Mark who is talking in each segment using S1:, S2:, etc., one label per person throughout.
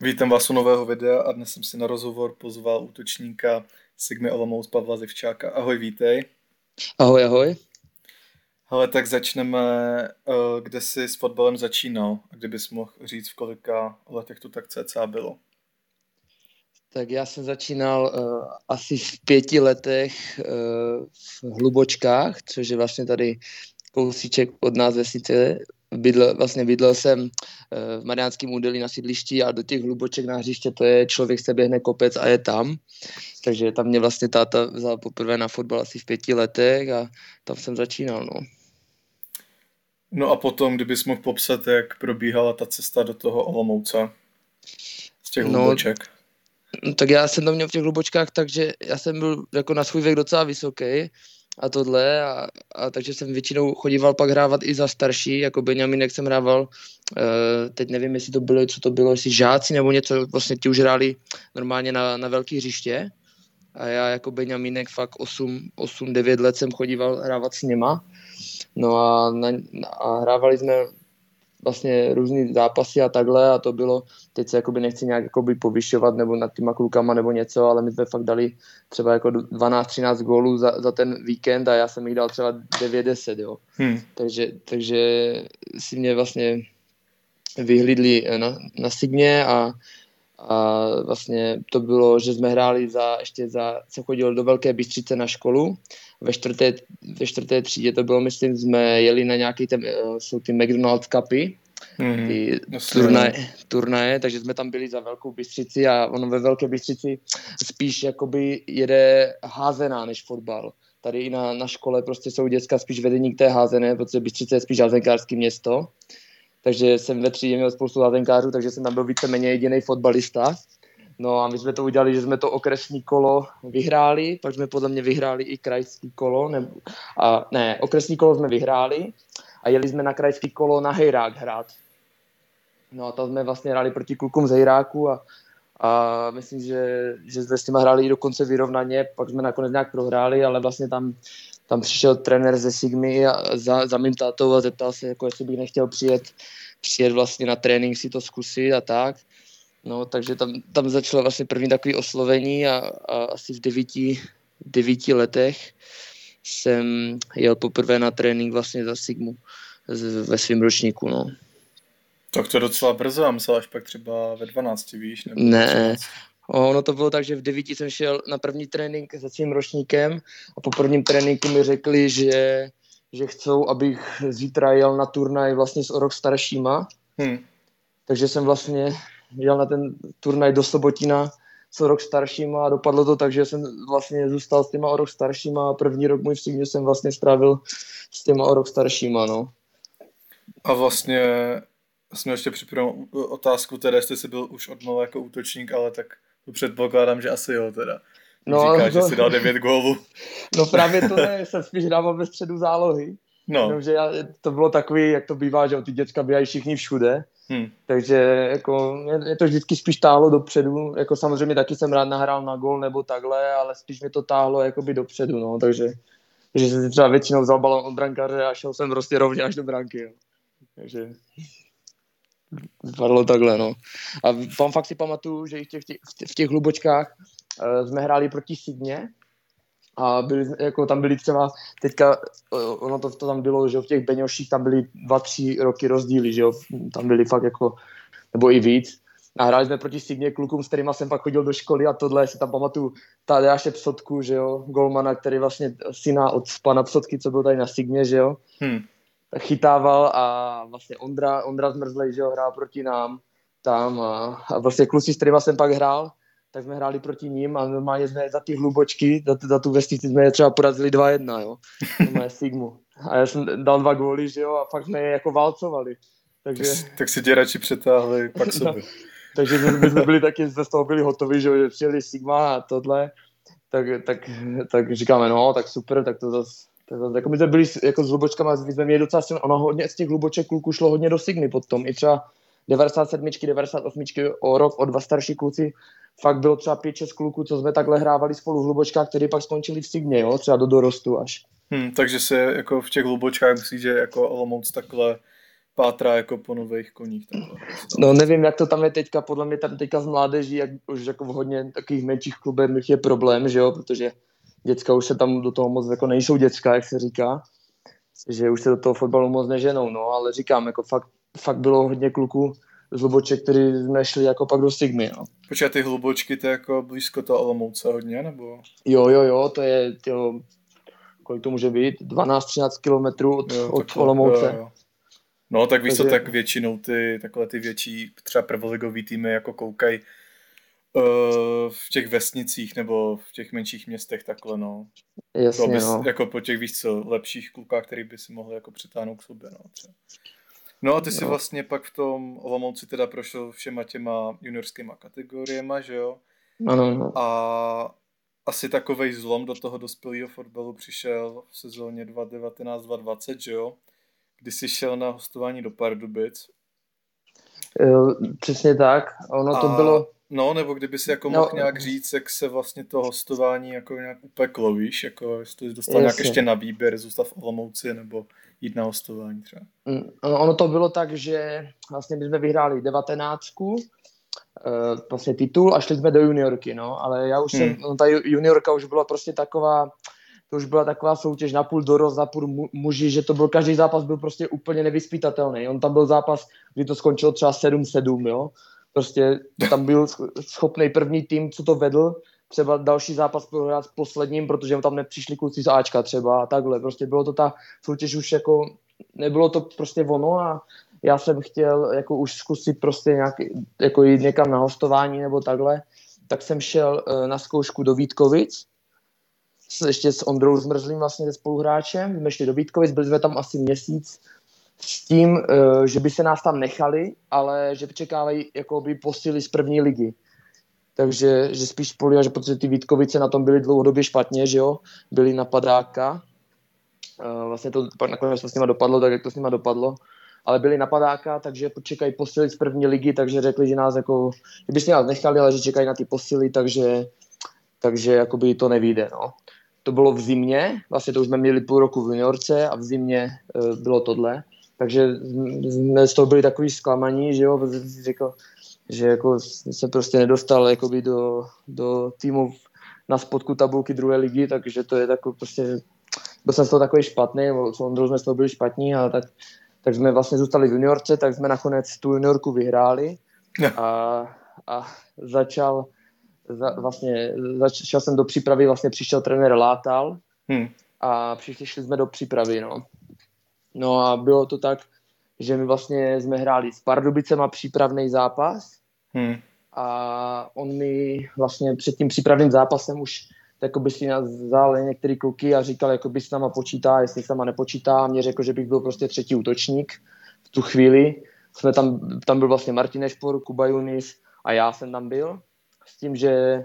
S1: Vítám vás u nového videa a dnes jsem si na rozhovor pozval útočníka Sigmy Olomouc Pavla Zivčáka. Ahoj, vítej.
S2: Ahoj, ahoj.
S1: Hele, tak začneme, eh, kde jsi s fotbalem začínal a kdybys mohl říct, v kolika letech to tak cca bylo.
S2: Tak já jsem začínal uh, asi v pěti letech uh, v Hlubočkách, což je vlastně tady kousíček od nás vesnice. Bydl, vlastně bydlel jsem uh, v Mariánském údolí na sídlišti a do těch hluboček na hřiště to je člověk se běhne kopec a je tam. Takže tam mě vlastně táta vzal poprvé na fotbal asi v pěti letech a tam jsem začínal. No.
S1: No a potom, kdybys mohl popsat, jak probíhala ta cesta do toho Olomouce z těch no, hluboček.
S2: No, tak já jsem to měl v těch hlubočkách, takže já jsem byl jako na svůj věk docela vysoký a tohle, a, a takže jsem většinou chodíval pak hrávat i za starší, jako Benjaminek jsem hrával, uh, teď nevím, jestli to bylo, co to bylo, jestli žáci nebo něco, vlastně ti už hráli normálně na, na velký hřiště. A já jako Benjaminek fakt 8-9 let jsem chodíval hrávat s něma, no a, na, a hrávali jsme vlastně různý zápasy a takhle a to bylo, teď se jakoby nechci nějak jakoby povyšovat nebo nad těma klukama nebo něco, ale my jsme fakt dali třeba jako 12-13 gólů za, za ten víkend a já jsem jich dal třeba 9-10, jo. Hmm. Takže, takže si mě vlastně vyhlídli na, na Signě a, a vlastně to bylo, že jsme hráli za, ještě za, jsem chodil do Velké Bystřice na školu, ve čtvrté, ve čtvrté třídě to bylo, myslím, jsme jeli na nějaký, ten, eh, jsou ty McDonald's cupy, mm, ty turnaje, turnaje, takže jsme tam byli za Velkou Bystřici a ono ve Velké Bystřici spíš jakoby jede házená než fotbal. Tady i na, na škole prostě jsou děcka spíš vedení k té házené, protože Bystřice je spíš házenkářské město takže jsem ve třídě měl spoustu látenkářů, takže jsem tam byl víceméně jediný fotbalista. No a my jsme to udělali, že jsme to okresní kolo vyhráli, pak jsme podle mě vyhráli i krajský kolo, ne, a, ne, okresní kolo jsme vyhráli a jeli jsme na krajský kolo na Hejrák hrát. No a tam jsme vlastně hráli proti klukům z Hejráku a, a myslím, že, že jsme s těma hráli i dokonce vyrovnaně, pak jsme nakonec nějak prohráli, ale vlastně tam tam přišel trenér ze Sigmy a za, za mým tátou a zeptal se, jako jestli bych nechtěl přijet, přijet vlastně na trénink si to zkusit a tak. No, takže tam, tam začalo vlastně první takový oslovení a, a asi v devíti, devíti letech jsem jel poprvé na trénink vlastně za Sigmu ve svém ročníku, no.
S1: Tak to docela brzo, a myslel až pak třeba ve 12, víš?
S2: Nebo ne, Ono to bylo tak, že v devíti jsem šel na první trénink se svým ročníkem a po prvním tréninku mi řekli, že, že chcou, abych zítra jel na turnaj vlastně s o rok staršíma. Hmm. Takže jsem vlastně jel na ten turnaj do Sobotina s o rok staršíma a dopadlo to tak, že jsem vlastně zůstal s těma o rok staršíma a první rok můj v jsem vlastně strávil s těma o rok staršíma, no.
S1: A vlastně jsem ještě připravenou otázku, teda jestli jsi byl už od jako útočník, ale tak předpokládám, že asi jo teda. No, Říkáš, no, že si dal 9 gólů.
S2: No právě to ne, jsem spíš hrával ve středu zálohy. No. že já, to bylo takový, jak to bývá, že ty děcka bývají všichni všude. Hmm. Takže jako, mě, to vždycky spíš táhlo dopředu. Jako samozřejmě taky jsem rád nahrál na gol nebo takhle, ale spíš mě to táhlo jakoby dopředu, no. Takže, takže jsem si třeba většinou vzal balon od brankáře a šel jsem prostě rovně až do branky. Jo. Takže vypadalo takhle, no. A vám fakt si pamatuju, že v těch, v těch hlubočkách uh, jsme hráli proti Sidně a byli, jako tam byli třeba teďka, ono to, to tam bylo, že v těch Beňoších tam byly dva, tři roky rozdíly, že jo, tam byli fakt jako, nebo i víc. A hráli jsme proti Signě klukům, s kterými jsem pak chodil do školy a tohle, si tam pamatuju Tadeáše Psotku, že jo, golmana, který vlastně syna od pana Psotky, co byl tady na Signě, že jo. Hmm chytával a vlastně Ondra, Ondra Zmrzlej, že ho hrál proti nám tam a, a vlastně kluci, s kterými jsem pak hrál, tak jsme hráli proti ním a normálně jsme za ty hlubočky, za, za tu vestici jsme je třeba porazili 2-1, jo. Je Sigmu. A já jsem dal dva góly, že jo, a fakt jsme je jako válcovali. Takže...
S1: Tak, tak si tě radši přetáhli pak sobě. No,
S2: takže my jsme byli taky, jsme z toho byli hotovi, že přijeli Sigma a tohle, tak, tak, tak říkáme, no, tak super, tak to zase tak, jako my jsme byli jako s hlubočkama, my jsme měli docela silné, ono hodně z těch hluboček kluků šlo hodně do Signy potom, i třeba 97, 98 o rok, o dva starší kluci, fakt bylo třeba 5-6 kluků, co jsme takhle hrávali spolu v hlubočkách, který pak skončili v Signě, jo, třeba do dorostu až.
S1: Hmm, takže se jako v těch hlubočkách myslíš, že jako Olomouc takhle pátrá jako po nových koních. Takhle.
S2: No nevím, jak to tam je teďka, podle mě tam teďka z mládeží, jak už jako v hodně takových menších klubech je problém, že jo, protože děcka už se tam do toho moc jako nejsou děcka, jak se říká, že už se do toho fotbalu moc neženou, no, ale říkám, jako fakt, fakt bylo hodně kluků z Hluboček, který jsme šli jako pak do Sigmy, no.
S1: Počkej, ty Hlubočky, to je jako blízko to Olomouce hodně, nebo?
S2: Jo, jo, jo, to je, jo, kolik to může být, 12-13 kilometrů od, jo, od Olomouce. Jo, jo.
S1: No, tak víš co, tak většinou ty, takové ty větší, třeba prvoligový týmy jako koukají v těch vesnicích nebo v těch menších městech takhle, no.
S2: Jasně,
S1: bys,
S2: no.
S1: Jako po těch, víš co, lepších klukách, který by si mohli jako přitáhnout k sobě, no. Třeba. No a ty no. si vlastně pak v tom Olomouci teda prošel všema těma juniorskýma kategoriema, že jo?
S2: Ano, no.
S1: A asi takovej zlom do toho dospělého fotbalu přišel v sezóně 2019-2020, že jo? Kdy jsi šel na hostování do Pardubic.
S2: Jo, přesně tak. Ono a, to bylo...
S1: No, nebo kdyby si jako no, mohl nějak říct, jak se vlastně to hostování jako nějak upeklo, víš? Jako jestli jsi dostal jasně. nějak ještě na výběr, zůstat v Olomouci, nebo jít na hostování třeba.
S2: Mm, ono to bylo tak, že vlastně my jsme vyhráli devatenáctku, uh, vlastně titul a šli jsme do juniorky, no, ale já už hmm. jsem, no, ta juniorka už byla prostě taková, to už byla taková soutěž na půl dorost, na půl muži, že to byl, každý zápas byl prostě úplně nevyspytatelný. On tam byl zápas, kdy to skončilo třeba 7-7, jo. Prostě tam byl schopný první tým, co to vedl, třeba další zápas prohrát s posledním, protože tam nepřišli kluci z Ačka třeba a takhle. Prostě bylo to ta soutěž už jako, nebylo to prostě ono a já jsem chtěl jako už zkusit prostě nějak, jako jít někam na hostování nebo takhle, tak jsem šel uh, na zkoušku do Vítkovic, ještě s Ondrou Zmrzlým vlastně se spoluhráčem, jsme šli do Vítkovic, byli jsme tam asi měsíc s tím, uh, že by se nás tam nechali, ale že čekávají jako by posily z první ligy. Takže že spíš Polia, že protože ty Vítkovice na tom byly dlouhodobě špatně, že jo, byli napadáka, uh, vlastně to nakonec to s nima dopadlo, tak jak to s nima dopadlo, ale byli napadáka, takže počekají posily z první ligy, takže řekli, že nás jako, že by nás nechali, ale že čekají na ty posily, takže, takže jakoby to nevíde, no. To bylo v zimě, vlastně to už jsme měli půl roku v juniorce a v zimě uh, bylo tohle, takže jsme z toho byli takový zklamaní, že jo, řekl, že jako se prostě nedostal jakoby do, do týmu na spodku tabulky druhé ligy, takže to je takový prostě, byl jsem z toho takový špatný, s Ondrou jsme z toho byli špatní a tak, tak jsme vlastně zůstali v juniorce, tak jsme nakonec tu juniorku vyhráli a, a začal za, vlastně, začal jsem do přípravy, vlastně přišel trenér Látal hmm. a přišli jsme do přípravy, no. No a bylo to tak, že my vlastně jsme hráli s Pardubicema přípravný zápas hmm. a on mi vlastně před tím přípravným zápasem už by si nás vzal některý kluky a říkal, jako by s náma počítá, jestli s náma nepočítá a mě řekl, že bych byl prostě třetí útočník v tu chvíli. Jsme tam, tam byl vlastně Martin Ešpor, Kuba Junis a já jsem tam byl s tím, že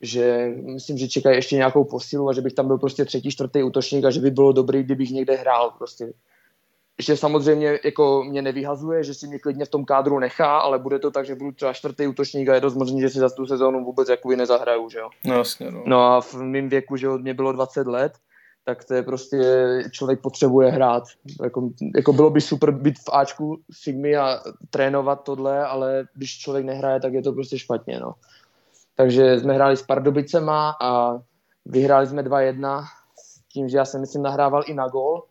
S2: že myslím, že čekají ještě nějakou posilu a že bych tam byl prostě třetí, čtvrtý útočník a že by bylo dobrý, kdybych někde hrál prostě že samozřejmě jako mě nevyhazuje, že si mě klidně v tom kádru nechá, ale bude to tak, že budu třeba čtvrtý útočník a je dost možný, že si za tu sezónu vůbec jakoby nezahraju, že jo.
S1: No jasně, no.
S2: no a v mém věku, že mě bylo 20 let, tak to je prostě, člověk potřebuje hrát. Jako, jako bylo by super být v Ačku Sigmy a trénovat tohle, ale když člověk nehraje, tak je to prostě špatně, no. Takže jsme hráli s Pardubicema a vyhráli jsme 2-1 s tím, že já jsem myslím nahrával i na gol,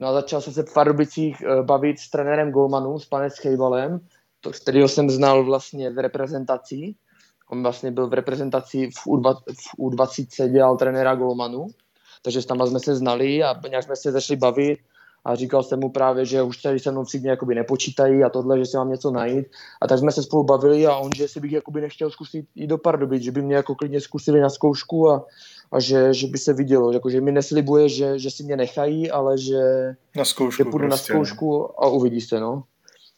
S2: No a začal jsem se v Pardubicích eh, bavit s trenérem Golmanu, s panem Schejvalem, kterého jsem znal vlastně v reprezentaci. On vlastně byl v reprezentaci v, U20, v U20 dělal trenéra Golmanu, takže tam jsme se znali a nějak jsme se začali bavit a říkal jsem mu právě, že už tady se mnou v jakoby nepočítají a tohle, že si mám něco najít. A tak jsme se spolu bavili a on, že si bych jakoby nechtěl zkusit jít do Pardubic, že by mě jako klidně zkusili na zkoušku a a že, že by se vidělo, jako, že mi neslibuje, že, že si mě nechají, ale že,
S1: na zkoušku,
S2: že půjdu prostě. na zkoušku a uvidí se, no.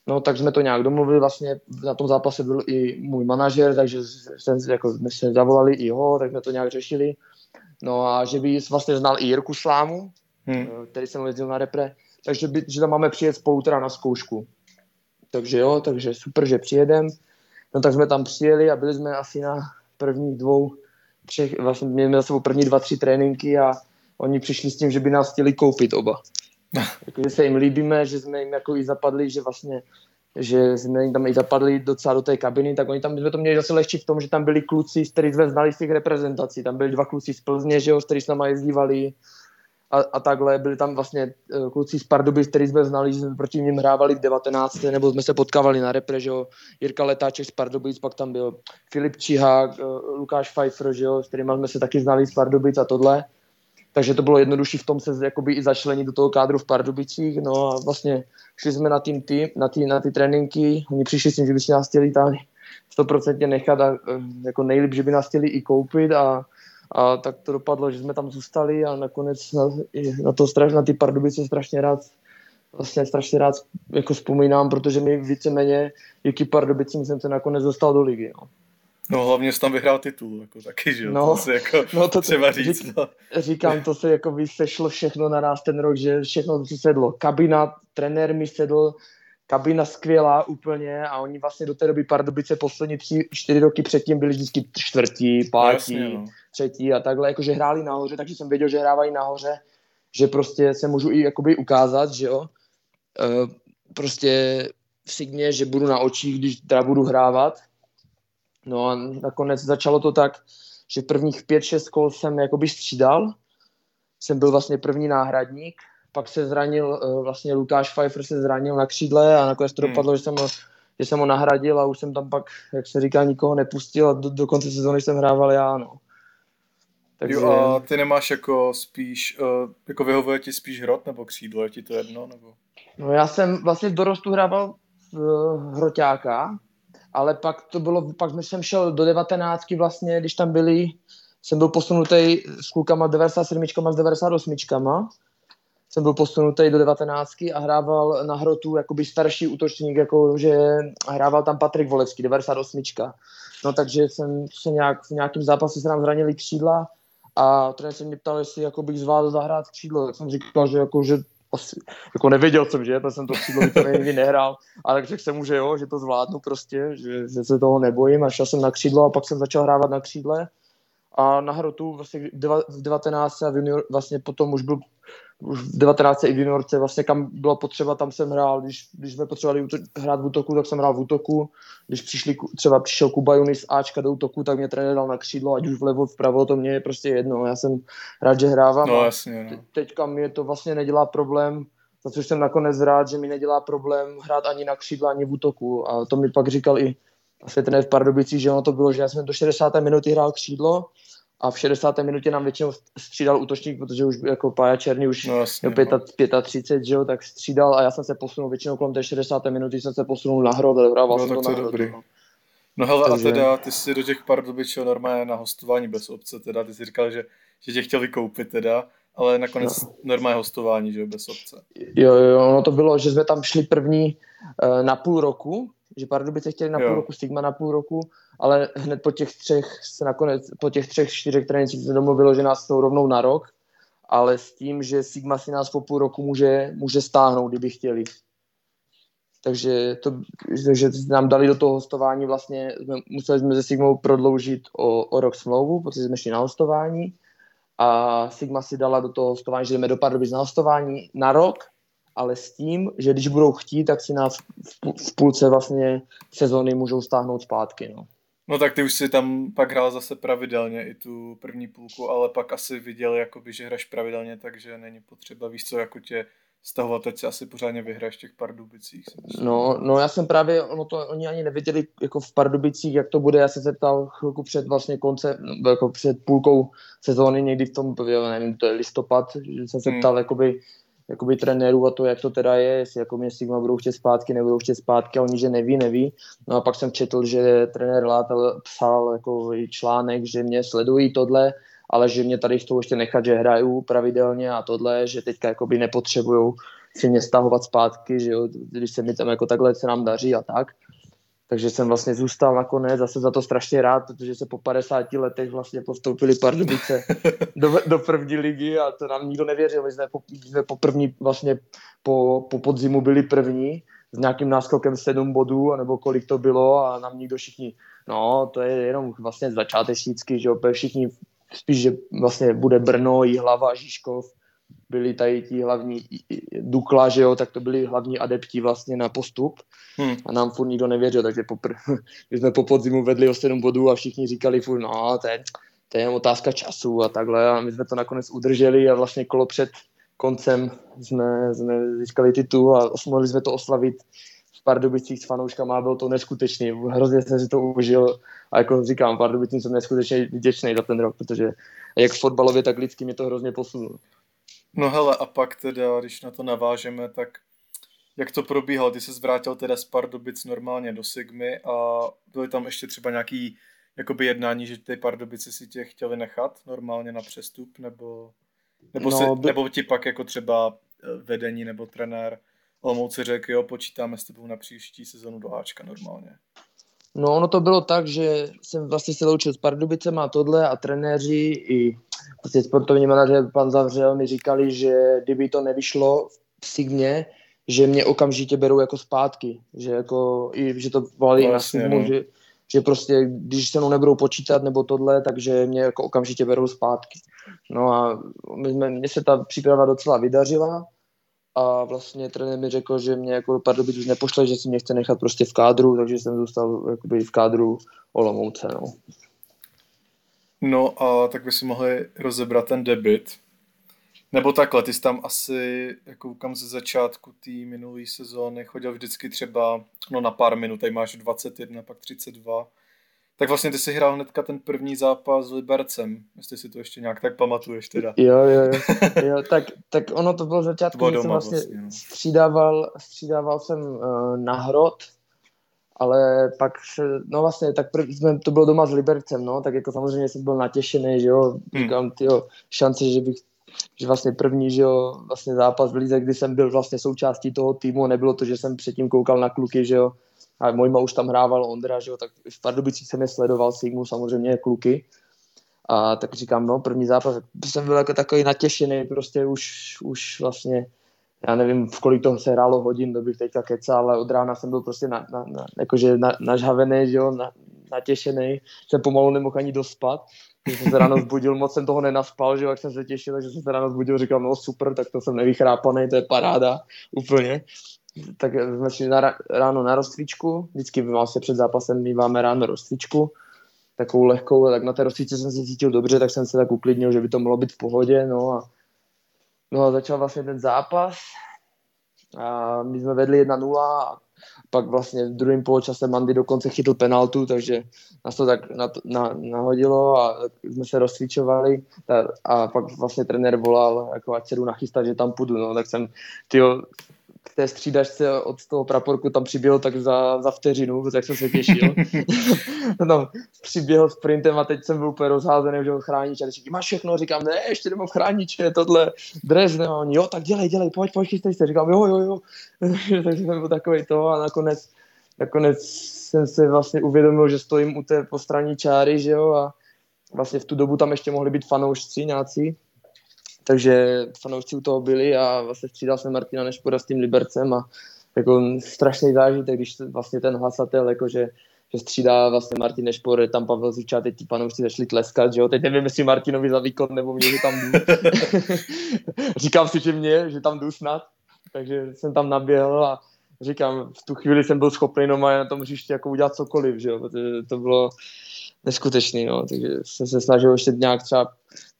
S2: No, tak jsme to nějak domluvili, vlastně na tom zápase byl i můj manažer, takže jsem, jako, jsme se zavolali i ho, tak jsme to nějak řešili. No a že by vlastně znal i Jirku Slámu, hmm. Eh, který jsem jezdil na repre, takže by, že tam máme přijet spolu teda na zkoušku. Takže jo, takže super, že přijedem. No tak jsme tam přijeli a byli jsme asi na prvních dvou třech, vlastně měli za sebou první dva, tři tréninky a oni přišli s tím, že by nás chtěli koupit oba. jako, že se jim líbíme, že jsme jim jako i zapadli, že vlastně že jsme jim tam i zapadli docela do té kabiny, tak oni tam jsme to měli zase lehčí v tom, že tam byli kluci, kteří jsme znali z těch reprezentací. Tam byli dva kluci z Plzně, že jo, s kterými s náma jezdívali a, a takhle. Byli tam vlastně uh, kluci z Pardubic, který jsme znali, že jsme proti ním hrávali v 19. nebo jsme se potkávali na repre, že jo. Jirka Letáček z Pardubic, pak tam byl Filip Čihák, uh, Lukáš Pfeiffer, že jo, s kterými jsme se taky znali z Pardubic a tohle takže to bylo jednodušší v tom se jakoby i začlenit do toho kádru v Pardubicích, no a vlastně šli jsme na, tým, tým, na, ty, na ty tréninky, oni přišli s tím, že by si nás chtěli tam 100% nechat a eh, jako nejlíp, že by nás chtěli i koupit a, a tak to dopadlo, že jsme tam zůstali a nakonec na, na, to, na ty Pardubice strašně rád vlastně strašně rád jako vzpomínám, protože mi víceméně díky Pardubicím jsem se nakonec dostal do ligy. No.
S1: No hlavně jsi tam vyhrál titul, jako taky, že jo? No, to si jako no to třeba říct. Řík,
S2: no. Říkám, to se jako sešlo všechno naraz ten rok, že všechno si sedlo. Kabina, trenér mi sedl, kabina skvělá úplně a oni vlastně do té doby Pardubice poslední tři, čtyři roky předtím byli vždycky čtvrtí, pátí, jasně, no. třetí a takhle, jakože hráli nahoře, takže jsem věděl, že hrávají nahoře, že prostě se můžu i jakoby ukázat, že jo. E, prostě v Signě, že budu na očích, když teda budu hrávat, No a nakonec začalo to tak, že prvních pět, šest kol jsem jakoby střídal. Jsem byl vlastně první náhradník, pak se zranil, eh, vlastně Lukáš Pfeiffer se zranil na křídle a nakonec to hmm. dopadlo, že jsem, ho, že jsem ho nahradil a už jsem tam pak, jak se říká, nikoho nepustil a do, do konce sezóny jsem hrával já, no.
S1: Takže... Jo, a ty nemáš jako spíš, uh, jako vyhovuje ti spíš hrot nebo křídlo, je ti to jedno? Nebo?
S2: No já jsem vlastně v dorostu hrával v uh, hroťáka, ale pak to bylo, pak jsem šel do 19 vlastně, když tam byli, jsem byl posunutý s klukama 97 a s 98 jsem byl posunutý do 19 a hrával na hrotu jakoby starší útočník, jako že hrával tam Patrik Volevský, 98. No takže jsem se nějak, v nějakém zápase se nám zranili křídla a trenér se mě ptal, jestli jako bych zvládl zahrát křídlo, tak jsem říkal, že, jako, že asi, jako nevěděl jsem, že, protože jsem to křídlo to nikdy nehrál, ale tak řekl jsem mu, že jo, že to zvládnu prostě, že, že se toho nebojím a šel jsem na křídlo a pak jsem začal hrávat na křídle a na hrotu vlastně v 19 a v junior, vlastně potom už byl už v 19 i v juniorce, vlastně kam bylo potřeba, tam jsem hrál, když, když jsme potřebovali hrát v útoku, tak jsem hrál v útoku, když přišli, třeba přišel Kuba Junis z Ačka do útoku, tak mě trenér dal na křídlo, ať už vlevo, vpravo, to mě je prostě jedno, já jsem rád, že hrávám.
S1: No, jasně, no.
S2: teďka mi to vlastně nedělá problém, za což jsem nakonec rád, že mi nedělá problém hrát ani na křídla, ani v útoku a to mi pak říkal i vlastně trenér v Pardubicích, že ono to bylo, že já jsem do 60. minuty hrál křídlo, a v 60. minutě nám většinou střídal útočník, protože už jako Pája Černý už no, jasně, no. 35, že jo, tak střídal a já jsem se posunul většinou kolem té 60. minuty, jsem se posunul na hrot a hrával no, jsem to na hrot. Dobrý. No.
S1: No hele, Takže... a teda ty jsi do těch Pardubic šel normálně na hostování bez obce, teda ty jsi říkal, že, že tě chtěli koupit teda, ale nakonec no. normálně hostování, že jo, bez obce.
S2: Jo, jo, no to bylo, že jsme tam šli první uh, na půl roku, že Pardubice chtěli na jo. půl roku, Stigma na půl roku, ale hned po těch třech se nakonec, po těch třech, čtyřech trénincích se domluvilo, že nás jsou rovnou na rok, ale s tím, že Sigma si nás po půl roku může, může stáhnout, kdyby chtěli. Takže, to, takže nám dali do toho hostování vlastně, jsme, museli jsme se Sigmou prodloužit o, o rok smlouvu, protože jsme šli na hostování a Sigma si dala do toho hostování, že jdeme do Pardubic na hostování na rok ale s tím, že když budou chtít, tak si nás v půlce vlastně sezóny můžou stáhnout zpátky. No.
S1: No tak ty už si tam pak hrál zase pravidelně i tu první půlku, ale pak asi viděl, jakoby, že hraš pravidelně, takže není potřeba, víš co, jako tě stahovat, teď si asi pořádně vyhraješ v těch Pardubicích.
S2: No, no já jsem právě, ono to, oni ani nevěděli jako v Pardubicích, jak to bude, já jsem se ptal chvilku před vlastně konce, jako před půlkou sezóny, někdy v tom, nevím, to je listopad, že jsem se hmm. ptal, jakoby, jakoby trenérů a to, jak to teda je, jestli jako mě Sigma budou chtět zpátky, nebudou chtět zpátky a oni, že neví, neví. No a pak jsem četl, že trenér Látel psal jako článek, že mě sledují tohle, ale že mě tady chcou ještě nechat, že hraju pravidelně a tohle, že teďka jakoby nepotřebují si mě stahovat zpátky, že jo, když se mi tam jako takhle se nám daří a tak takže jsem vlastně zůstal nakonec zase za to strašně rád, protože se po 50 letech vlastně postoupili Pardubice do, do první ligy a to nám nikdo nevěřil. My jsme po, jsme po první, vlastně po, po podzimu byli první s nějakým náskokem 7 bodů, nebo kolik to bylo a nám nikdo všichni, no to je jenom vlastně začátečnícky, že opět všichni spíš, že vlastně bude Brno, Jihlava, Žižkov, byli tady ti hlavní Dukla, že jo, tak to byli hlavní adepti vlastně na postup hmm. a nám furt nikdo nevěřil, takže popr- my jsme po podzimu vedli o 7 bodů a všichni říkali furt, no, to je, to je otázka času a takhle a my jsme to nakonec udrželi a vlastně kolo před koncem jsme, jsme získali titul a mohli jsme to oslavit v Pardubicích s fanouškama a bylo to neskutečný. Hrozně jsem si to užil a jako říkám, Pardubicím jsem neskutečně vděčný za ten rok, protože jak fotbalově, tak lidsky mě to hrozně posunulo.
S1: No hele, a pak teda, když na to navážeme, tak jak to probíhalo? Ty se zvrátil teda z Pardubic normálně do Sigmy a byly tam ještě třeba nějaký jakoby jednání, že ty Pardubice si tě chtěli nechat normálně na přestup, nebo, nebo, no, se, by... nebo ti pak jako třeba eh, vedení nebo trenér Olomouci řekl, jo, počítáme s tebou na příští sezonu do Ačka normálně.
S2: No ono to bylo tak, že jsem vlastně se loučil s Pardubicem a tohle a trenéři i vlastně sportovní manažer pan Zavřel mi říkali, že kdyby to nevyšlo v Signě, že mě okamžitě berou jako zpátky, že jako i, že to volali vlastně, na Sigmu, no. že, že prostě když se mnou nebudou počítat nebo tohle, takže mě jako okamžitě berou zpátky. No a my jsme, mně se ta příprava docela vydařila, a vlastně trenér mi řekl, že mě jako Pardubic už nepošle, že si mě chce nechat prostě v kádru, takže jsem zůstal jakoby v kádru Olomouce, no.
S1: No a tak by si mohli rozebrat ten debit. Nebo takhle, ty jsi tam asi, jako koukám ze začátku té minulé sezóny, chodil vždycky třeba no na pár minut, tady máš 21, pak 32 tak vlastně ty si hrál hnedka ten první zápas s Libercem, jestli si to ještě nějak tak pamatuješ teda.
S2: Jo, jo, jo. jo tak, tak ono to bylo začátku, že jsem vlastně, vlastně no. střídával, střídával jsem uh, na hrot, ale pak, no vlastně, tak prv, jsme, to bylo doma s Libercem, no, tak jako samozřejmě jsem byl natěšený, že jo, hmm. říkám, tyjo, šance, že bych že vlastně první, že jo, vlastně zápas v Lize, kdy jsem byl vlastně součástí toho týmu, nebylo to, že jsem předtím koukal na kluky, že jo, a můj už tam hrával Ondra, že jo, tak v Pardubicích jsem je sledoval Sigmu samozřejmě kluky. A tak říkám, no, první zápas, jsem byl jako takový natěšený, prostě už, už vlastně, já nevím, v kolik toho se hrálo hodin, to bych teďka kecal, ale od rána jsem byl prostě na, na, na, jakože na, nažhavený, že jo, na, natěšený, jsem pomalu nemohl ani dospat, když jsem se ráno zbudil, moc jsem toho nenaspal, že jo, jak jsem se těšil, takže jsem se ráno zbudil, říkal, no super, tak to jsem nevychrápaný, to je paráda, úplně tak jsme šli na, ráno na rozcvičku, vždycky vlastně před zápasem míváme ráno rozcvičku, takovou lehkou, tak na té rozcvičce jsem se cítil dobře, tak jsem se tak uklidnil, že by to mohlo být v pohodě, no a, no a začal vlastně ten zápas. A my jsme vedli 1-0 a pak vlastně v druhém poločase Mandy dokonce chytl penaltu, takže nás to tak na, na, nahodilo a jsme se rozcvičovali. A pak vlastně trenér volal, jako ať se jdu nachystat, že tam půjdu, no, tak jsem, tyjo, k té střídačce od toho praporku tam přiběhl tak za, za vteřinu, tak jsem se těšil. tam přiběhl sprintem a teď jsem byl úplně rozházený, že ho chránič a říkám, máš všechno, říkám, ne, ještě nemám chrániče, tohle dres nemám, jo, tak dělej, dělej, pojď, pojď, chystej se, říkám, jo, jo, jo, takže jsem byl takový to a nakonec, nakonec jsem se vlastně uvědomil, že stojím u té postranní čáry, že jo, a vlastně v tu dobu tam ještě mohli být fanoušci nějací, takže fanoušci u toho byli a vlastně střídal jsem Martina Nešpora s tím Libercem a jako strašný zážitek, když vlastně ten hlasatel, jako že, že střídá vlastně Martin Nešpor, tam Pavel Zuča, teď ti fanoušci začali tleskat, že jo, teď nevím, jestli Martinovi za výkon nebo mě, že tam jdu. Říkám si, že mě, že tam jdu snad, takže jsem tam naběhl a říkám, v tu chvíli jsem byl schopný no na tom hřišti jako udělat cokoliv, že jo, protože to bylo neskutečný, no, takže jsem se snažil ještě nějak třeba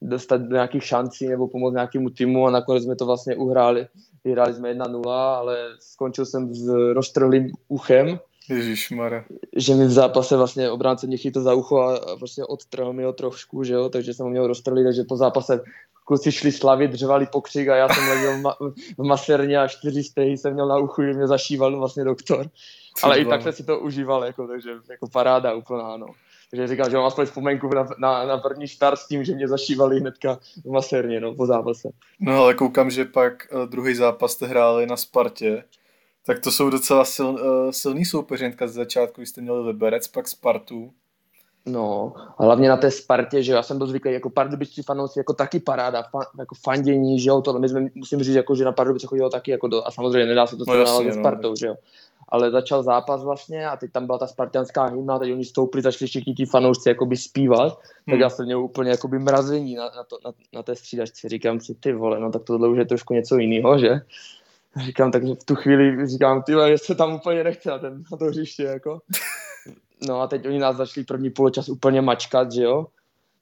S2: dostat do nějakých šancí nebo pomoct nějakému týmu a nakonec jsme to vlastně uhráli. Vyhráli jsme 1-0, ale skončil jsem s roztrhlým uchem.
S1: Ježišmara.
S2: Že mi v zápase vlastně obránce mě chytl za ucho a, vlastně odtrhl mi ho trošku, že jo, takže jsem ho měl roztrhlý, takže po zápase kluci šli slavit, dřevali pokřik a já jsem ležel v, ma- v maserně a čtyři stehy jsem měl na uchu, že mě zašíval vlastně doktor. Ale i tak se si to užíval, jako, takže jako paráda úplná, no. Takže říkal, že mám aspoň vzpomínku na, na, na první start s tím, že mě zašívali hnedka v masérně, no, po zápase.
S1: No ale koukám, že pak uh, druhý zápas jste hráli na Spartě, tak to jsou docela sil, uh, silný soupeřenka z začátku, když jste měli Liberec, pak Spartu.
S2: No, hlavně na té Spartě, že já jsem byl zvyklý jako pardubičtí fanoušci, jako taky paráda, fan, jako fandění, že jo, to my jsme, musím říct, jako, že na Pardubice chodilo taky, jako do, a samozřejmě nedá se to no, jasně, se Spartou, no. že jo ale začal zápas vlastně a teď tam byla ta spartianská hymna, teď oni stoupili, začali všichni ti fanoušci jakoby zpívat, hmm. tak já jsem měl úplně jakoby mrazení na, na, to, na, na té střídačce. Říkám si, ty vole, no tak tohle už je trošku něco jiného, že? Říkám, tak v tu chvíli říkám, ty vole, se tam úplně nechce na, ten, na to hřiště, jako. No a teď oni nás začali první poločas úplně mačkat, že jo?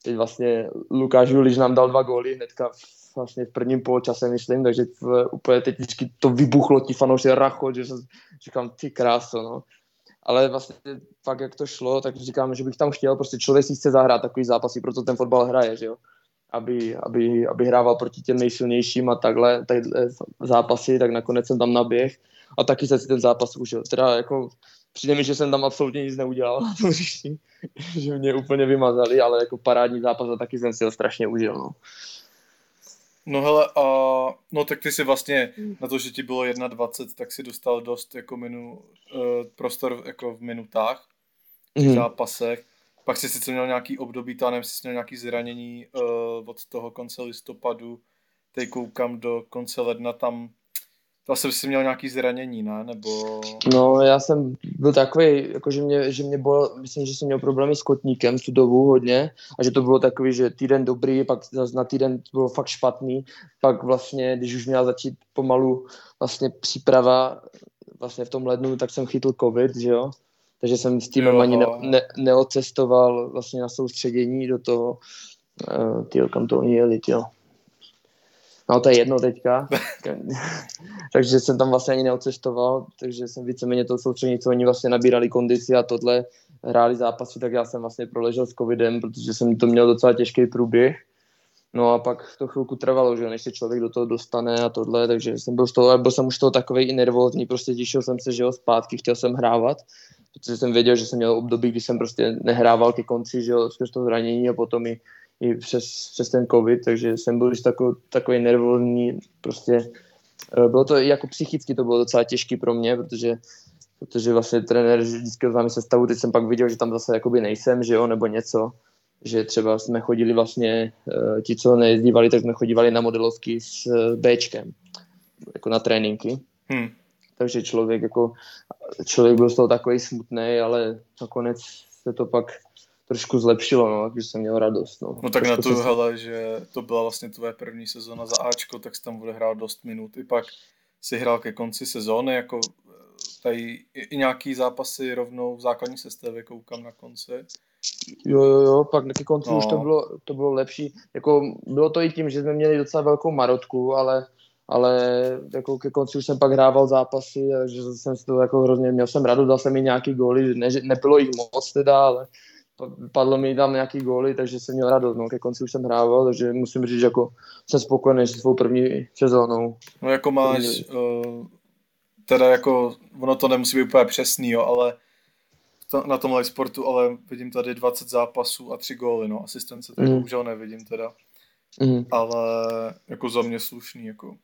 S2: Teď vlastně Lukáš Juliš nám dal dva góly hnedka vlastně v prvním poločase, myslím, takže v, úplně teď vždycky to vybuchlo, ti fanoušci racho, že jsem, říkám, ty kráso, no. Ale vlastně fakt, jak to šlo, tak říkám, že bych tam chtěl, prostě člověk si chce zahrát takový zápasy, proto ten fotbal hraje, že jo. Aby, aby, aby hrával proti těm nejsilnějším a takhle, takhle zápasy, tak nakonec jsem tam naběh a taky jsem si ten zápas užil. Teda jako přijde mi, že jsem tam absolutně nic neudělal na tom že mě úplně vymazali, ale jako parádní zápas a taky jsem si ho strašně užil. No.
S1: No hele, a no tak ty si vlastně na to, že ti bylo 21, tak si dostal dost jako minu, uh, prostor jako v minutách v mm. zápasech. Pak si sice měl nějaký období, to nevím, jsi měl nějaký zranění uh, od toho konce listopadu, teď koukám do konce ledna, tam Zase jsi měl nějaký zranění, ne? Nebo...
S2: No, já jsem byl takový, jako že mě, že mě bylo, myslím, že jsem měl problémy s kotníkem tu dobu hodně a že to bylo takový, že týden dobrý, pak na týden to bylo fakt špatný, pak vlastně, když už měla začít pomalu vlastně příprava vlastně v tom lednu, tak jsem chytl covid, že jo? Takže jsem s tím jo, ani ne, ne, neodcestoval vlastně na soustředění do toho, uh, tyjo, kam to oni jeli, tyjo. No to je jedno teďka. takže jsem tam vlastně ani neocestoval, takže jsem víceméně to soustředění, co oni vlastně nabírali kondici a tohle hráli zápasy, tak já jsem vlastně proležel s covidem, protože jsem to měl docela těžký průběh. No a pak to chvilku trvalo, že než se člověk do toho dostane a tohle, takže jsem byl z toho, byl jsem už toho takový i nervózní, prostě těšil jsem se, že jo, zpátky, chtěl jsem hrávat, protože jsem věděl, že jsem měl období, kdy jsem prostě nehrával ke konci, že jo, skrz to zranění a potom i i přes, přes ten covid, takže jsem byl už takový, takový nervózní, prostě eh, bylo to jako psychicky to bylo docela těžké pro mě, protože protože vlastně trenér vždycky oznámí se stavu, teď jsem pak viděl, že tam zase jakoby nejsem, že jo, nebo něco, že třeba jsme chodili vlastně, eh, ti, co nejezdívali, tak jsme chodívali na modelovky s eh, Bčkem, jako na tréninky. Hmm. Takže člověk jako, člověk byl z toho takový smutný, ale nakonec se to pak trošku zlepšilo, no, když jsem měl radost. No,
S1: no tak
S2: trošku
S1: na to, se... hele, že to byla vlastně tvoje první sezóna za Ačko, tak jsi tam odehrál dost minut. I pak si hrál ke konci sezóny, jako eh, tady i, nějaký zápasy rovnou v základní sestavě koukám na konci.
S2: Jo, jo, jo, pak ke konci no. už to bylo, to bylo lepší. Jako, bylo to i tím, že jsme měli docela velkou marotku, ale ale jako ke konci už jsem pak hrával zápasy, takže jsem si to jako hrozně, měl jsem radost, dal jsem mi nějaký góly, ne, nebylo jich moc teda, ale padlo mi tam nějaký góly, takže jsem měl radost, no, ke konci už jsem hrával, takže musím říct, že jako jsem spokojený s svou první sezónou.
S1: No jako máš, uh, teda jako, ono to nemusí být úplně přesný, jo, ale to, na tom live sportu, ale vidím tady 20 zápasů a 3 góly, no, asistence, tak mm. bohužel nevidím teda. Mm. Ale jako za mě slušný, jako.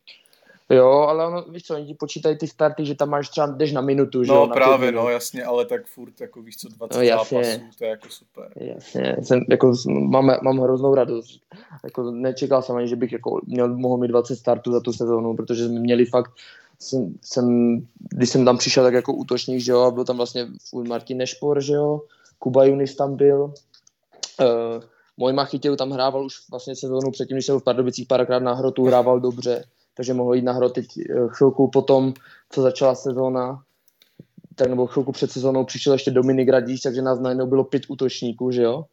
S2: Jo, ale ono, víš co, oni ti počítají ty starty, že tam máš třeba, jdeš na minutu, že
S1: No jo, právě, no jasně, ale tak furt jako víš co, 20 no, jasně. zápasů, to je jako super.
S2: Jasně, jsem, jako, mám, mám hroznou radost. Jako, nečekal jsem ani, že bych jako měl, mohl mít 20 startů za tu sezónu, protože jsme měli fakt, jsem, jsem, když jsem tam přišel tak jako útočník, že jo, a byl tam vlastně Martin Nešpor, že jo, Kuba Junis tam byl, uh, můj Machytil tam hrával už vlastně sezónu předtím, když jsem v Pardubicích párkrát na hrotu hrával dobře takže mohl jít na hru teď eh, chvilku potom, co začala sezóna, tak nebo chvilku před sezónou přišel ještě Dominik Radíš, takže nás najednou bylo pět útočníků, že jo.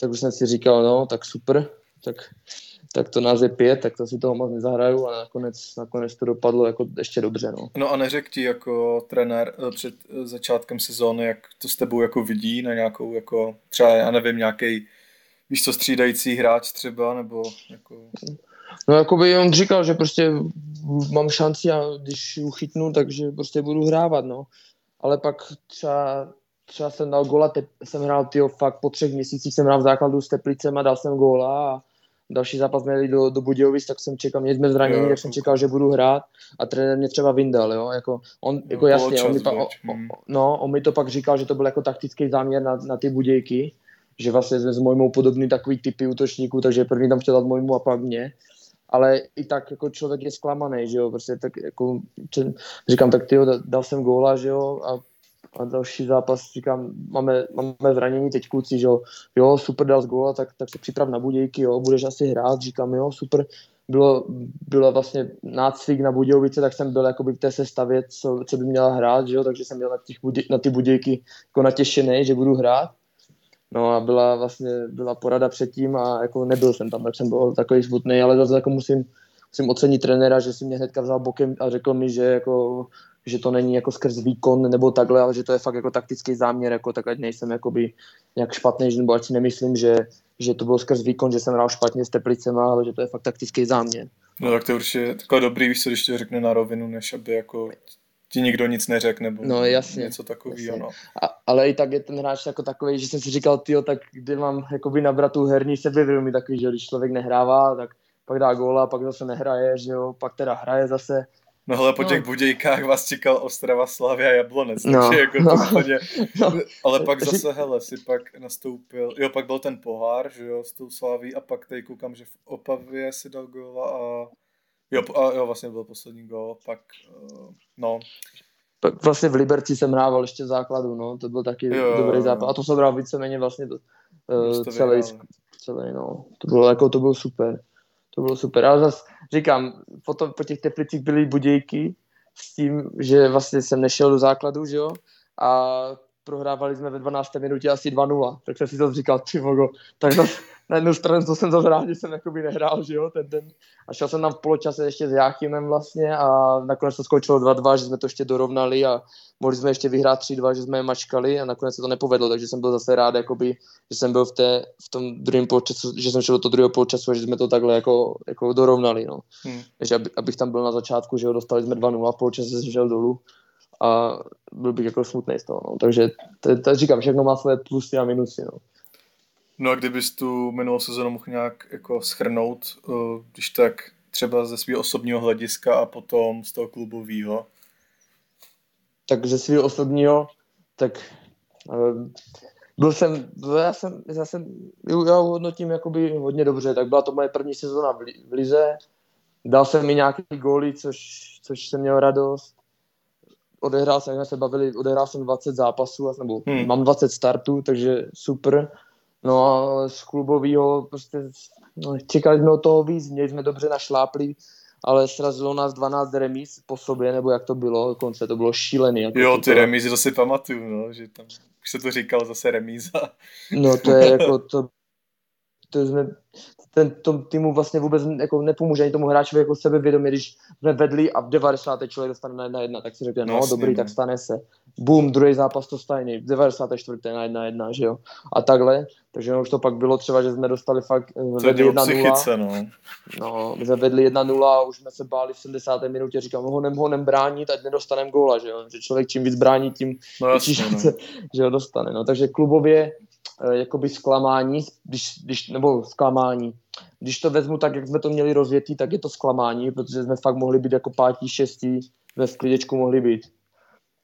S2: Tak už jsem si říkal, no, tak super, tak, tak to nás je pět, tak to si toho moc nezahraju a nakonec, nakonec to dopadlo jako ještě dobře, no.
S1: No a neřek ti jako trenér eh, před eh, začátkem sezóny, jak to s tebou jako vidí na nějakou jako třeba, já nevím, nějaký víš co, střídající hráč třeba, nebo jako...
S2: No jako by on říkal, že prostě mám šanci a když ji chytnu, takže prostě budu hrávat, no. Ale pak třeba, třeba jsem dal gola, te, jsem hrál tyjo, fakt po třech měsících jsem hrál v základu s Teplicem a dal jsem góla a další zápas měli do, do Budějovic, tak jsem čekal, měli jsme zranění, tak jsem čekal, že budu hrát a trenér mě třeba vyndal, jo, jako on, jako jasně, on mi, pa, o, o, no, on mi to pak říkal, že to byl jako taktický záměr na, na ty Budějky, že vlastně jsme s mojmou podobný takový typy útočníků, takže první tam chtěl dát mojmu a pak mě ale i tak jako člověk je zklamaný, že jo, prostě tak jako, říkám, tak ty dal jsem góla, že jo, a, a další zápas, říkám, máme, máme zranění teď kluci, že jo, jo, super, dal z góla, tak, tak se připrav na budějky, jo, budeš asi hrát, říkám, jo, super, bylo, bylo vlastně nácvik na Budějovice, tak jsem byl jakoby v té sestavě, co, co by měla hrát, že jo? takže jsem byl na, těch budě, na ty Budějky jako natěšený, že budu hrát. No a byla vlastně byla porada předtím a jako nebyl jsem tam, tak jsem byl takový smutný, ale zase jako musím, musím ocenit trenéra, že si mě hnedka vzal bokem a řekl mi, že jako že to není jako skrz výkon nebo takhle, ale že to je fakt jako taktický záměr, jako tak ať nejsem jakoby nějak špatný, nebo ať si nemyslím, že, že to bylo skrz výkon, že jsem hrál špatně s Teplicema, ale že to je fakt taktický záměr.
S1: No tak to je určitě takový dobrý, víš když to řekne na rovinu, než aby jako ti nikdo nic neřekne, nebo
S2: no, jasně,
S1: něco takového. No.
S2: A, ale i tak je ten hráč jako takový, že jsem si říkal, tyjo, tak kde mám jakoby nabrat tu herní sebevědomí takový, že když člověk nehrává, tak pak dá góla, pak zase nehraje, že jo, pak teda hraje zase,
S1: No hele, po no. těch budějkách vás čekal Ostrava, Slavia a Jablonec, no. takže jako no. to úplně, no. ale pak zase, hele, si pak nastoupil, jo, pak byl ten pohár, že jo, s tou Slaví a pak tady koukám, že v Opavě si dal góla a jo, a jo, vlastně byl poslední gól, pak, uh, no.
S2: Pak vlastně v Liberci jsem hrával ještě v základu, no, to byl taky jo, dobrý zápas, a to jsem hrál víceméně vlastně to, uh, celý, celý, no, to bylo jako, to bylo super. To bylo super. Ale zase říkám, potom po těch teplicích byly budějky s tím, že vlastně jsem nešel do základu, že jo, a prohrávali jsme ve 12. minutě asi 2-0, tak jsem si to říkal, ty vogo, tak zase na jednu stranu to jsem zase rád, že jsem jakoby nehrál, že jo, ten den. A šel jsem tam v poločase ještě s Jáchymem vlastně a nakonec to skončilo 2-2, že jsme to ještě dorovnali a mohli jsme ještě vyhrát 3-2, že jsme je mačkali a nakonec se to nepovedlo, takže jsem byl zase rád, jakoby, že jsem byl v, té, v tom druhém poločasu, že jsem šel do toho druhého poločasu a že jsme to takhle jako, jako dorovnali, no. Hmm. Takže aby, abych tam byl na začátku, že jo, dostali jsme 2-0 a v poločase jsem šel dolů a byl bych jako smutný z toho, no. Takže to, to říkám, všechno má své plusy a minusy, no.
S1: No a kdybys tu minulou sezonu mohl nějak jako schrnout, eh, když tak třeba ze svého osobního hlediska a potom z toho klubového?
S2: Tak ze svého osobního, tak uh, byl jsem, já jsem, já jsem, já ho hodnotím jakoby hodně dobře, tak byla to moje první sezona v, v Lize, dal jsem mi nějaký góly, což, což jsem měl radost, odehrál jsem, jak jsme se bavili, odehrál jsem 20 zápasů, nebo hmm. mám 20 startů, takže super. No a z klubového prostě čekali jsme od toho víc, měli jsme dobře našláplý, ale srazilo nás 12 remíz po sobě, nebo jak to bylo, dokonce to bylo šílený. Jako
S1: jo, ty to... remízy to si pamatuju, no, že tam už se to říkal zase remíza.
S2: No to je jako to, to jsme, ten tom týmu vlastně vůbec jako nepomůže ani tomu hráčovi jako sebevědomě, když jsme vedli a v 90. člověk dostane na jedna jedna, tak si řekne, no, no dobrý, tak stane se. Boom, druhý zápas to stejný, v 94. na jedna jedna, že jo. A takhle, takže no, už to pak bylo třeba, že jsme dostali fakt
S1: eh, to vedli 1-0. No.
S2: no, my jsme vedli 1-0 a už jsme se báli v 70. minutě, říkám, honem, honem bránit, ať nedostaneme góla, že jo. Že člověk čím víc brání, tím no, jasně, no. že ho dostane. No, takže klubově jakoby zklamání, když, když, nebo zklamání. Když to vezmu tak, jak jsme to měli rozjetý, tak je to zklamání, protože jsme fakt mohli být jako pátí, šestí, ve sklidečku mohli být.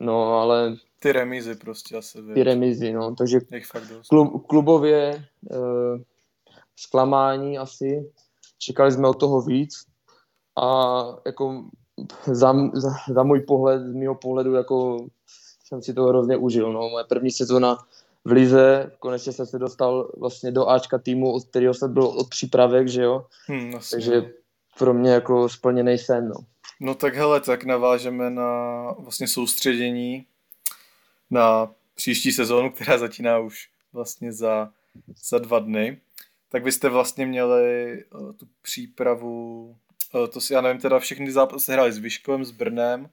S2: No, ale...
S1: Ty remízy prostě asi.
S2: Ty remízy, no, takže klub, klubově uh, zklamání asi, čekali jsme od toho víc a jako za, za, za můj pohled, z mého pohledu, jako jsem si to hrozně užil, no, moje první sezona v Lize. Konečně jsem se dostal vlastně do Ačka týmu, od kterého jsem byl od přípravek, že jo. Hmm, Takže pro mě jako splněný sen, no.
S1: No tak hele, tak navážeme na vlastně soustředění na příští sezónu, která začíná už vlastně za, za dva dny. Tak byste vlastně měli uh, tu přípravu, uh, to si já nevím, teda všechny zápasy hráli s Vyškovem, s Brnem,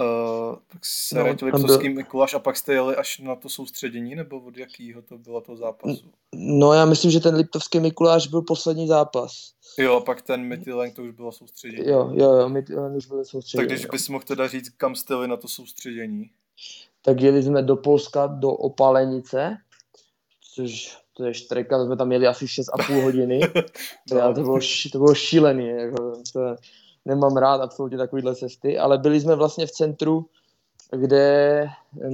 S1: Uh, tak se no, Liptovský byl... Mikuláš a pak jste jeli až na to soustředění, nebo od jakýho to bylo to zápasu?
S2: No já myslím, že ten Liptovský Mikuláš byl poslední zápas.
S1: Jo, a pak ten Mytilen, to už bylo soustředění.
S2: Jo, jo, jo, Mytilen už bylo soustředění.
S1: Tak když jo. bys mohl teda říct, kam jste jeli na to soustředění?
S2: Tak jeli jsme do Polska, do Opalenice, což to je štreka, jsme tam jeli asi 6,5 hodiny. no. to, bylo, to bylo šílený, jako, to, nemám rád absolutně takovýhle cesty, ale byli jsme vlastně v centru, kde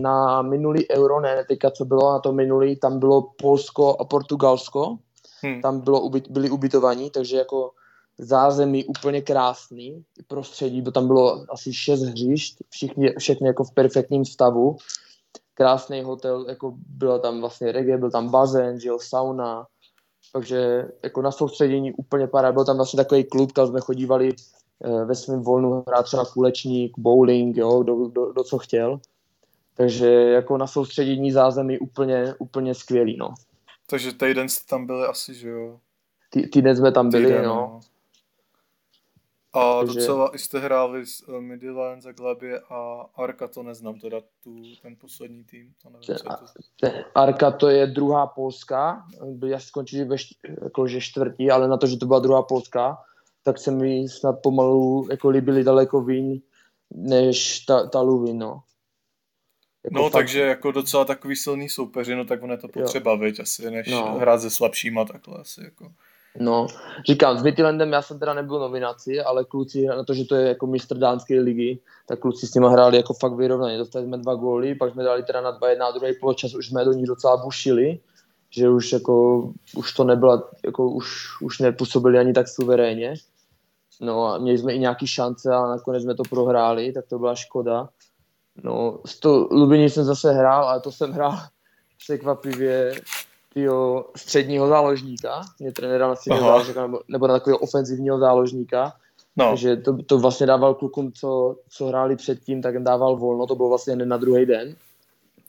S2: na minulý euro, ne teďka co bylo na to minulý, tam bylo Polsko a Portugalsko, hmm. tam bylo, byli ubytovaní, takže jako zázemí úplně krásný, prostředí, bo tam bylo asi šest hřišť, všichni, všechny jako v perfektním stavu, krásný hotel, jako byla tam vlastně reggae, byl tam bazén, že jo, sauna, takže jako na soustředění úplně para, byl tam vlastně takový klub, tam jsme chodívali ve svém volnu hrát třeba kulečník, bowling, jo, kdo, kdo, kdo co chtěl. Takže jako na soustředění zázemí úplně, úplně skvělý, no.
S1: Takže týden jste tam byli asi, že jo?
S2: Tý, týden jsme tam byli, týden, no.
S1: A Takže... docela jste hráli s uh, Midlands, Zaglebě a Arka to neznám, teda tu, ten poslední tým. To nevím, ten, co
S2: to... Arka to je druhá Polska, já skončil ve jakože čtvrtí, ale na to, že to byla druhá Polska, tak se mi snad pomalu jako líbili daleko vín, než ta, ta Luvin, no.
S1: Jako no, fakt... takže jako docela takový silný soupeři, no tak on je to potřeba, viď, asi, než no. hrát se slabšíma takhle asi, jako.
S2: No, říkám, s Midlandem já jsem teda nebyl nominaci, ale kluci, na to, že to je jako mistr dánské ligy, tak kluci s nimi hráli jako fakt vyrovnaně. Dostali jsme dva góly, pak jsme dali teda na dva jedna a druhý poločas už jsme do nich docela bušili, že už jako, už to nebyla, jako už, už nepůsobili ani tak suverénně. No a měli jsme i nějaký šance a nakonec jsme to prohráli, tak to byla škoda. No, s to Lubiní jsem zase hrál, ale to jsem hrál překvapivě tyho středního záložníka, mě trenér na středního záložníka, nebo, nebo na takového ofenzivního záložníka, no. takže to, to vlastně dával klukům, co, co hráli předtím, tak jim dával volno, to bylo vlastně na druhý den.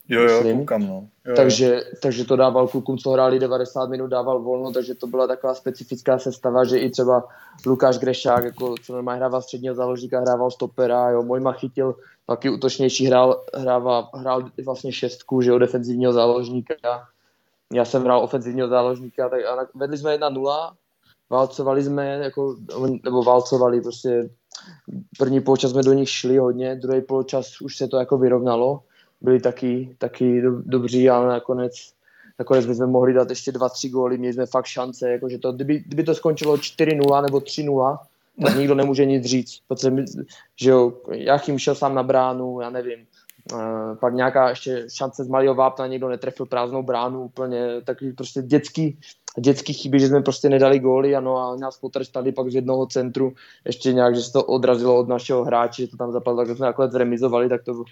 S1: Jo, jo, myslím. koukám, no. Jo,
S2: takže, jo. takže to dával klukům, co hráli 90 minut, dával volno, takže to byla taková specifická sestava, že i třeba Lukáš Grešák, jako, co normálně hrával středního záložníka, hrával stopera, jo, Mojma chytil taky útočnější, hrál, hrával, hrál vlastně šestku, že jo, defenzivního záložníka, já jsem hrál ofenzivního záložníka, tak a vedli jsme 1-0, válcovali jsme, jako, nebo válcovali prostě, první poločas jsme do nich šli hodně, druhý poločas už se to jako vyrovnalo, byli taky, taky do, dobří, ale nakonec, nakonec jsme mohli dát ještě dva, tři góly, měli jsme fakt šance, jako, že to, kdyby, kdyby to skončilo 4-0 nebo 3-0, tak nikdo nemůže nic říct, protože my, že jo, Jachim šel sám na bránu, já nevím, Uh, pak nějaká ještě šance z malého vápna, někdo netrefil prázdnou bránu úplně, takový prostě dětský, dětský chyby, že jsme prostě nedali góly ano, a nás potrestali pak z jednoho centru, ještě nějak, že se to odrazilo od našeho hráče, že to tam zapadlo, tak jsme nakonec remizovali, tak to,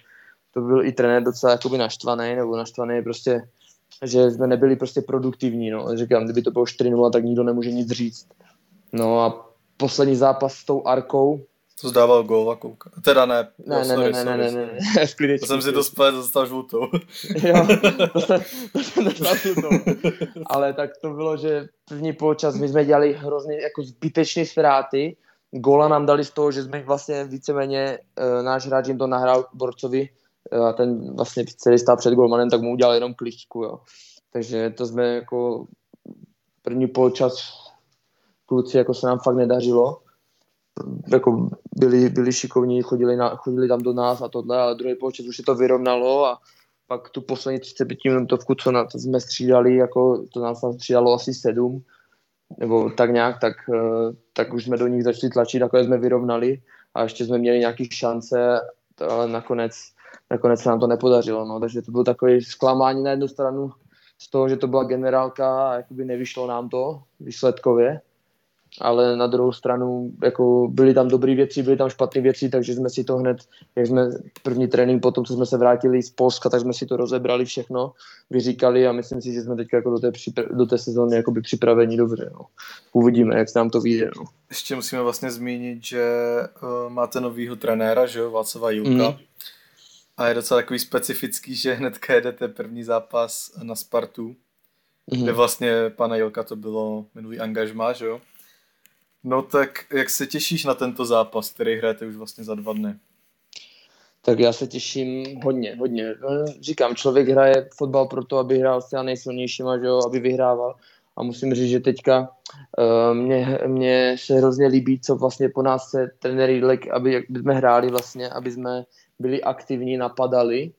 S2: to byl i trenér docela jakoby naštvaný, nebo naštvaný prostě, že jsme nebyli prostě produktivní, no. Říkám, kdyby to bylo 4 tak nikdo nemůže nic říct. No a poslední zápas s tou Arkou,
S1: to zdával gól a kouka. Teda ne.
S2: Ne, ne, sorry, ne, ne, ne, ne, ne, ne,
S1: To jsem si to splet, dostal žlutou.
S2: jo, to jsem, to jsem dostal žlutou. Ale tak to bylo, že první poločas my jsme dělali hrozně jako zbytečné ztráty. Gola nám dali z toho, že jsme vlastně víceméně, uh, náš hráč jim to nahrál Borcovi a ten vlastně celý stál před golmanem, tak mu udělal jenom kličku, jo. Takže to jsme jako první poločas kluci jako se nám fakt nedařilo jako byli, byli šikovní, chodili, na, chodili tam do nás a tohle, ale druhý počet už se to vyrovnalo a pak tu poslední 35 minutovku, co na to jsme střídali, jako to nás tam střídalo asi sedm, nebo tak nějak, tak, eh, tak už jsme do nich začali tlačit, takhle jsme vyrovnali a ještě jsme měli nějaké šance, ale nakonec, nakonec se nám to nepodařilo, no, takže to bylo takové zklamání na jednu stranu z toho, že to byla generálka a jakoby nevyšlo nám to výsledkově, ale na druhou stranu jako byly tam dobré věci, byly tam špatné věci, takže jsme si to hned, jak jsme první trénink potom, co jsme se vrátili z Polska, tak jsme si to rozebrali všechno, vyříkali a myslím si, že jsme teď jako do té, připra- do té sezóny jakoby připraveni dobře. No. Uvidíme, jak se nám to vyjde. No.
S1: Ještě musíme vlastně zmínit, že uh, máte novýho trenéra, že jo, Václava Julka. Mm. A je docela takový specifický, že hned jedete první zápas na Spartu, mm. kde vlastně pana Jilka to bylo minulý angažmá, že jo? No tak jak se těšíš na tento zápas, který hrajete už vlastně za dva dny?
S2: Tak já se těším hodně, hodně. No, říkám, člověk hraje fotbal proto, aby hrál s nejsilnějšíma, že jo, aby vyhrával. A musím říct, že teďka uh, mě, mě se hrozně líbí, co vlastně po nás se trenéry lek, aby, aby jsme hráli vlastně, aby jsme byli aktivní, napadali.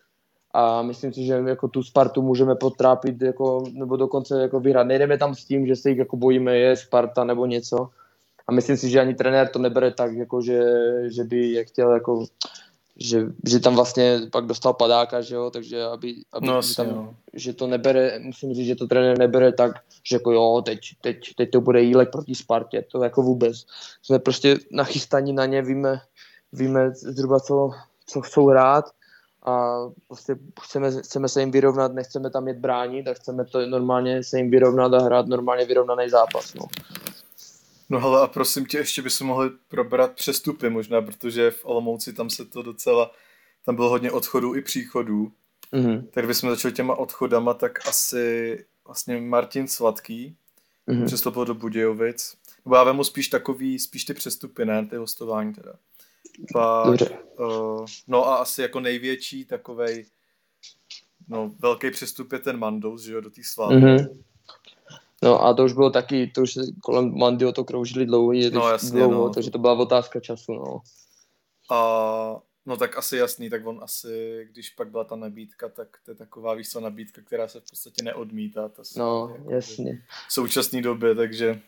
S2: A myslím si, že jako tu Spartu můžeme potrápit, jako, nebo dokonce jako vyhrát. Nejdeme tam s tím, že se jich jako bojíme, je Sparta nebo něco, a myslím si, že ani trenér to nebere tak, jako že, že by je chtěl jako že, že tam vlastně pak dostal padáka, že jo, takže aby, aby
S1: No,
S2: tam,
S1: jo.
S2: že to nebere, musím říct, že to trenér nebere tak, že jako jo, teď, teď, teď to bude jílek proti Spartě, to jako vůbec. Jsme prostě nachystaní na ně, víme, víme zhruba, co, co chcou hrát a prostě chceme, chceme se jim vyrovnat, nechceme tam jet bránit, tak chceme to normálně se jim vyrovnat a hrát normálně vyrovnaný zápas, no.
S1: No hele, a prosím tě, ještě bychom mohli probrat přestupy možná, protože v Olomouci tam se to docela, tam bylo hodně odchodů i příchodů.
S2: Mhm,
S1: Tak bychom začali těma odchodama, tak asi vlastně Martin Sladký
S2: mhm.
S1: přestoupil do Budějovic. Nebo já vemu spíš takový, spíš ty přestupy, ne ty hostování teda. Pak,
S2: Dobře.
S1: uh, no a asi jako největší takovej, no velký přestup je ten Mandous, že jo, do té slávy.
S2: Mhm. No a to už bylo taky, to už kolem Mandio to kroužili dlouho,
S1: No, jasně,
S2: dlouho
S1: no.
S2: takže to byla otázka času, no.
S1: A no tak asi jasný, tak on asi, když pak byla ta nabídka, tak to je taková co nabídka, která se v podstatě neodmítá. Ta
S2: No,
S1: jako
S2: jasně.
S1: V současné době, takže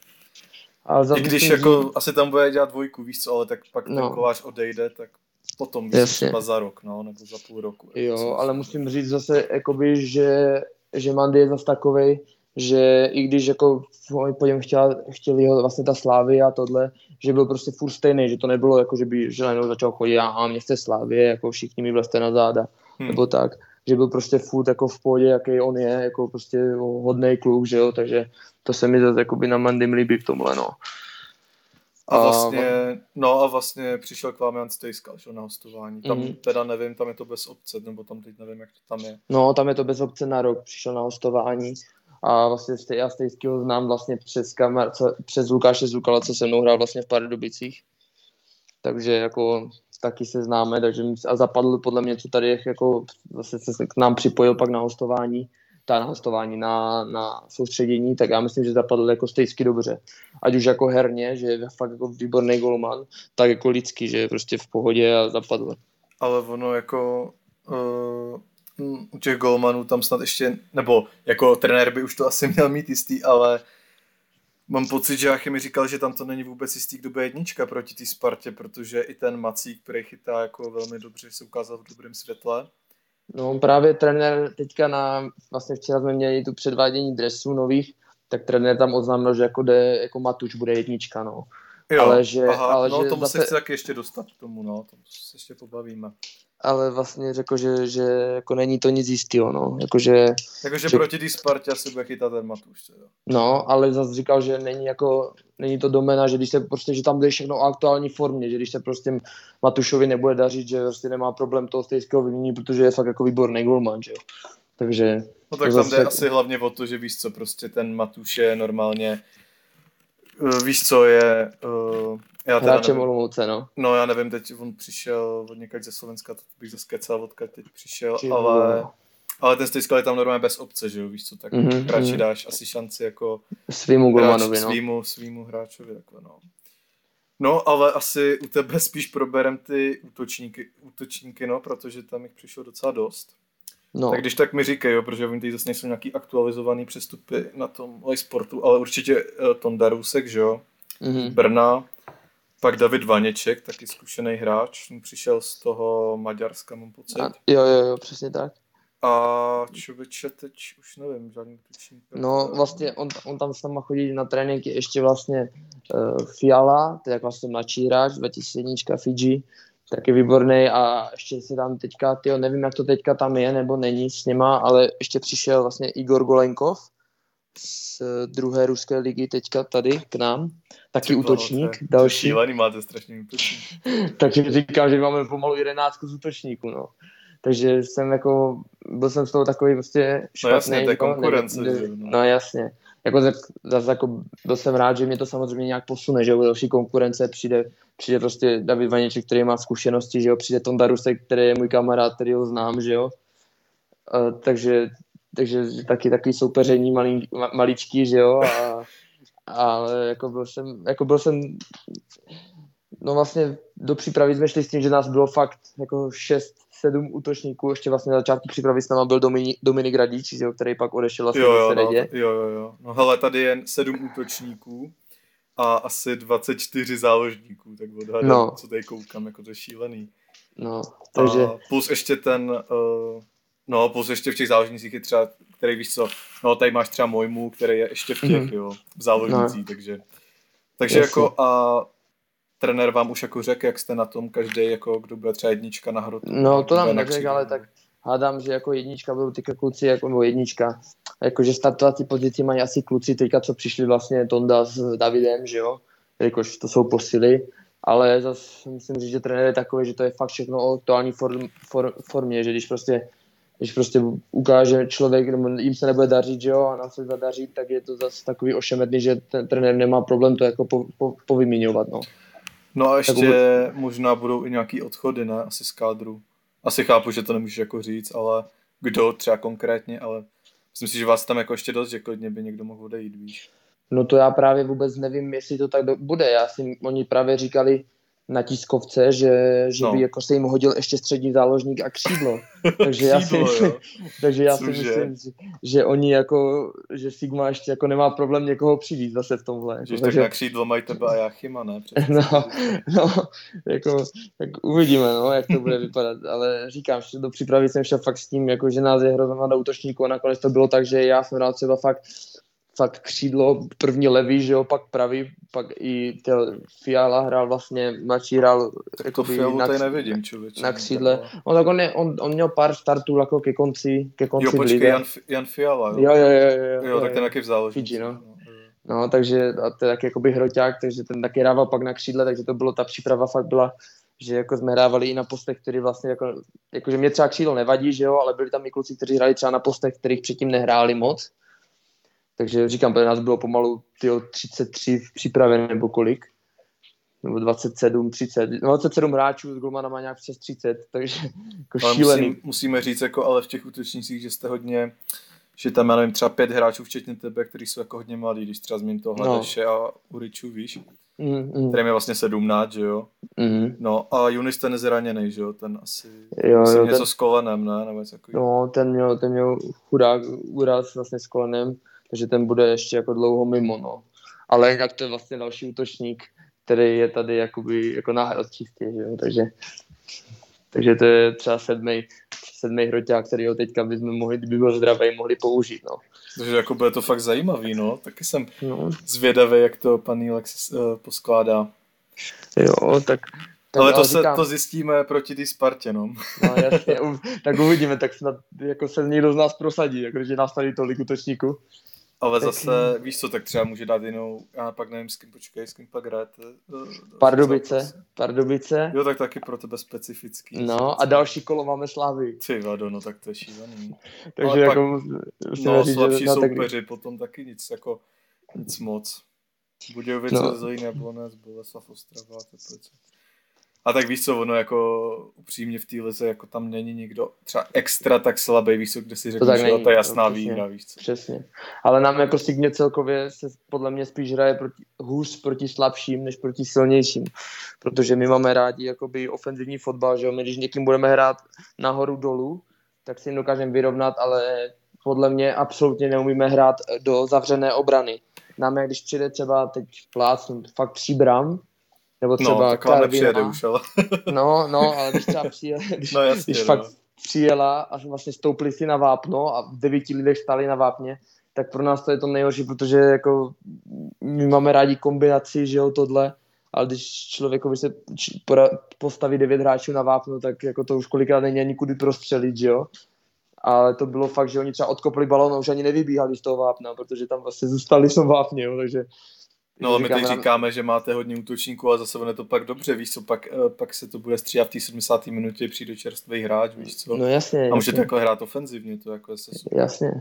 S2: Ale
S1: i
S2: zase
S1: když
S2: musím
S1: jako
S2: říct-
S1: asi tam bude dělat dvojku, víš co, ale tak pak
S2: No.
S1: ten kolář odejde, tak potom
S2: Jasně.
S1: třeba za rok, no, nebo za půl roku. jako
S2: Jo, ale
S1: myslím.
S2: musím říct zase, jakoby, že, že Mandy je zase takovej, že i když jako oni po něm chtěla, chtěli ho vlastně ta Slávy a tohle, že byl prostě furt stejný, že to nebylo jako, že by že najednou začal chodit, a mě chce Slávě, jako všichni mi vlezte na záda,
S1: Hmm.
S2: nebo tak, že byl prostě furt jako v pohodě, jaký on je, jako prostě hodný kluk, že jo, takže to se mi zase jakoby na Mandym líbí v tomhle, no.
S1: A
S2: A-
S1: vlastně, no a vlastně přišel k vám Jan Stejskal, že jo, na hostování. Tam
S2: Mhm.
S1: teda nevím, tam je to bez obce, nebo tam teď nevím, jak to tam je.
S2: No, tam je to bez obce na rok, přišel na hostování a vlastně Stej- já Stejskýho znám vlastně přes, kamar, co, přes Lukáše Zukala, co se mnou hrál vlastně v Pardubicích. Takže jako taky se známe, takže a zapadl podle mě, co tady jako zase se k nám připojil pak na hostování, ta na hostování, na, na soustředění, tak já myslím, že zapadl jako stejsky dobře. Ať už jako herně, že je fakt jako výborný golman, tak jako lidský, že je prostě v pohodě a zapadl.
S1: Ale ono jako uh, u těch golmanů tam snad ještě, nebo jako trenér by už to asi měl mít jistý, ale mám pocit, že Jachy mi říkal, že tam to není vůbec jistý, kdo bude jednička proti té Spartě, protože i ten Macík, který chytá jako velmi dobře, se ukázal v dobrém světle.
S2: No právě trenér teďka na, vlastně včera jsme měli tu předvádění dresů nových, tak trenér tam oznámil, že jako jde, jako Matuš bude jednička, no.
S1: Jo,
S2: Ale že-
S1: aha,
S2: ale
S1: no
S2: že
S1: tomu se
S2: zase-
S1: chci taky ještě dostat k tomu, no, tomu se ještě pobavíme.
S2: Ale vlastně řekl, že, že jako není to nic jistého, no. Jakože,
S1: Jakože
S2: Že-
S1: proti té Spartě asi bude chytat ten Matuš, teda.
S2: no, ale zase říkal, že není jako, není to domena, že když se prostě, že tam jde všechno o aktuální formě, že když se prostě Matušovi nebude dařit, že prostě nemá problém toho stejského vymění, protože je fakt jako výborný golman, že jo. Takže,
S1: No tak tam jde asi hlavně o to, že víš co, prostě ten Matuš je normálně, víš co je, uh, já teda
S2: hráčem
S1: nevím,
S2: Olomouce, no.
S1: no já nevím, teď on přišel od někať ze Slovenska, to bych zase kecal, odkud teď přišel,
S2: Ty
S1: ale, ale ten Stejskal je tam normálně bez obce, že jo, víš co, tak
S2: Mhm,
S1: mm-hmm. radši
S2: mhm.
S1: dáš asi šanci jako
S2: Svýmu golmanovi, no.
S1: svýmu, svýmu hráčovi, takhle no. No, ale asi u tebe spíš proberem ty útočníky, útočníky, no, protože tam jich přišlo docela dost.
S2: No.
S1: Tak když tak mi říkej, jo, protože vím, teď zase nejsou nějaký aktualizovaný přestupy na tom sportu, ale určitě uh, Tonda Rusek, že jo,
S2: Mhm.
S1: Brna, pak David Vaněček, taky zkušený hráč, přišel z toho Maďarska, mám pocit.
S2: A, jo, jo, jo, přesně tak.
S1: A člověče teď už nevím, žádný útočník.
S2: No vlastně on, on tam s náma chodí na tréninky ještě vlastně uh, Fiala, to je jak vlastně mladší hráč, 2001 Fiji, taky výborný a ještě se tam teďka, tyjo, nevím jak to teďka tam je nebo není s něma, ale ještě přišel vlastně Igor Golenkov z druhé ruské ligy teďka tady k nám, taky útočník, další,
S1: Šílený máte strašný útočník.
S2: takže říkám, že máme pomalu jedenáctku z útočníků, no. Takže jsem jako, byl jsem z toho takový prostě špatný.
S1: No jasně, to je konkurence,
S2: ne-
S1: jo, no.
S2: No jasně. Jako zase jako byl jsem rád, že mě to samozřejmě nějak posune, že jo, další konkurence přijde, přijde prostě David Vaněček, který má zkušenosti, že jo, přijde Tonda Rusek, který je můj kamarád, který ho znám, že jo. Uh, takže, takže taky takový soupeření malý, ma, maličký, že jo, a, ale jako byl jsem, jako byl jsem, no vlastně do přípravy jsme šli s tím, že nás bylo fakt jako šest, sedm útočníků, ještě vlastně na začátku přípravy s náma byl Dominik, Dominik Radíč, jo, který pak odešel vlastně
S1: Jo, jo, no, jo, jo, jo. No hele, tady je sedm útočníků a asi 24 záložníků, tak odhadám,
S2: No.
S1: no. co tady koukám, jako to je šílený.
S2: No, takže...
S1: A plus ještě ten, uh, no plus ještě v těch záložnících je třeba, který víš co, no tady máš třeba Mojmu, který je ještě v těch, mm-hmm. jo, v záložnících, no. takže, takže Jasně. jako a trenér vám už jako řekl, jak jste na tom každý, jako kdo bude třeba jednička na hrotu.
S2: No to nám neřekl, ale tak hádám, že jako jednička budou ty kluci, jako, nebo jednička, jakože startovací pozici mají asi kluci teďka, co přišli vlastně Tonda s Davidem, že jo, jakož to jsou posily, ale zase musím říct, že trenér je takový, že to je fakt všechno o aktuální form, form, formě, že když prostě když prostě ukáže člověk, nebo jim se nebude dařit, že jo, a nám se zadaří, tak je to zase takový ošemetný, že ten trenér nemá problém to jako po, po, povyměňovat, no.
S1: No a ještě vůbec... možná budou i nějaký odchody, ne, asi z kádru. Asi chápu, že to nemůžeš jako říct, ale kdo třeba konkrétně, ale myslím si, že vás tam jako ještě dost, že klidně by někdo mohl odejít, víš.
S2: No to já právě vůbec nevím, jestli to tak bude. Já si, oni právě říkali, na tiskovce, že, že no. by jako se jim hodil ještě střední záložník a křídlo. Takže já si myslím, takže já si myslím že, že oni jako, že Sigma ještě jako nemá problém někoho přivít zase v tomhle.
S1: Že takže... tak na křídlo mají tebe a já Chyma, ne?
S2: no, no, jako, tak uvidíme, no, jak to bude vypadat, ale říkám, že do přípravy jsem šel fakt s tím, jako, že nás je hrozná do útočníků a nakonec to bylo tak, že já jsem rád třeba fakt fakt křídlo, první levý, že jo, pak pravý, pak i Fiala hrál vlastně, mladší hrál
S1: jako Fialu na, tady nevidím, člověče.
S2: Na křídle. No tak on, je, on, on, měl pár startů jako ke konci, ke konci
S1: Jo, počkej, Jan, Jan Fiala,
S2: jo. Jo, jo, jo. Jo, jo,
S1: jo tak ten taky vzal.
S2: Fiji, no. no. No, takže a to je taky jakoby hroťák, takže ten taky hrával pak na křídle, takže to bylo, ta příprava fakt byla, že jako jsme hrávali i na postech, který vlastně jako, jakože mě třeba křídlo nevadí, že jo, ale byli tam i kluci, kteří hráli třeba na postech, kterých předtím nehráli moc, takže říkám, pro nás bylo pomalu tyjo, 33 v přípravě nebo kolik, nebo 27, 30, no 27 hráčů, s Golmana má nějak přes 30, takže jako
S1: ale šílený. Musím, musíme říct, jako ale v těch útočnících, že jste hodně, že tam, já nevím, třeba pět hráčů, včetně tebe, kteří jsou jako hodně mladí, když třeba zmíním toho Hledeše no. a Uriču, víš? Mm, mm. Kterým je vlastně 17, že jo? Mm. No a Junis ten je zraněný, že jo? Ten asi, jo, asi jo, něco ten... s kolenem, ne? Nebo něco
S2: no, ten měl, ten měl chudák úraz vlastně s kolenem takže ten bude ještě jako dlouho mimo, no. Ale jinak to je vlastně další útočník, který je tady jakoby jako náhrad čistě, že jo? takže takže to je třeba sedmý, sedmý hroťák, který ho teďka bychom mohli, kdyby byl zdravý, mohli použít, no.
S1: Takže jako bude to fakt zajímavý, no. Taky jsem no. zvědavý, jak to pan Lex uh, poskládá.
S2: Jo, tak
S1: tak ale to, se, říkám, to zjistíme proti té Spartě, no.
S2: no jasně, tak uvidíme, tak snad jako se někdo z nás prosadí, jako, že nás tady tolik útočníků.
S1: Ale zase, víš co, tak třeba může dát jinou, já pak nevím, s kým počkej, s kým pak hrajete.
S2: Pardubice, Pardubice.
S1: Jo, tak taky pro tebe specifický.
S2: No a další kolo máme Slávy.
S1: Ty vado, no tak to je šílený.
S2: Takže Ale jako
S1: pak, no, říct, slabší že, soupeři, tak... potom taky nic, jako nic moc. Budějovice, no. Zlín, Jablonec, Boleslav, Ostrava, Teplice. A tak víš co, ono jako upřímně v té lize, jako tam není nikdo třeba extra tak slabý, víš co, kde si řekneš, že to je jasná přesně, výhra, víš co.
S2: Přesně. Ale nám jako Signě celkově se podle mě spíš hraje proti, hůř proti slabším, než proti silnějším. Protože my máme rádi jakoby ofenzivní fotbal, že jo, my když někým budeme hrát nahoru dolů, tak si jim dokážeme vyrovnat, ale podle mě absolutně neumíme hrát do zavřené obrany. Nám, když přijde třeba teď plácnout fakt příbram, nebo no, třeba
S1: no, Karvina. už, ale...
S2: no, no, ale když třeba přijela, když, no, jasně, když no. fakt přijela a vlastně stoupili si na vápno a v devíti lidech stali na vápně, tak pro nás to je to nejhorší, protože jako my máme rádi kombinaci, že jo, tohle, ale když člověkovi se postaví devět hráčů na vápno, tak jako to už kolikrát není ani kudy prostřelit, že jo. Ale to bylo fakt, že oni třeba odkopli balón a už ani nevybíhali z toho vápna, protože tam vlastně zůstali v tom vápně, jo, takže
S1: No ale my teď říkáme, že máte hodně útočníků a zase on je to pak dobře, víš co, pak, eh, pak se to bude stříhat v té 70. minutě, přijde čerstvý hráč, víš co.
S2: No jasně.
S1: A můžete jako hrát ofenzivně, to jako je se super.
S2: Jasně.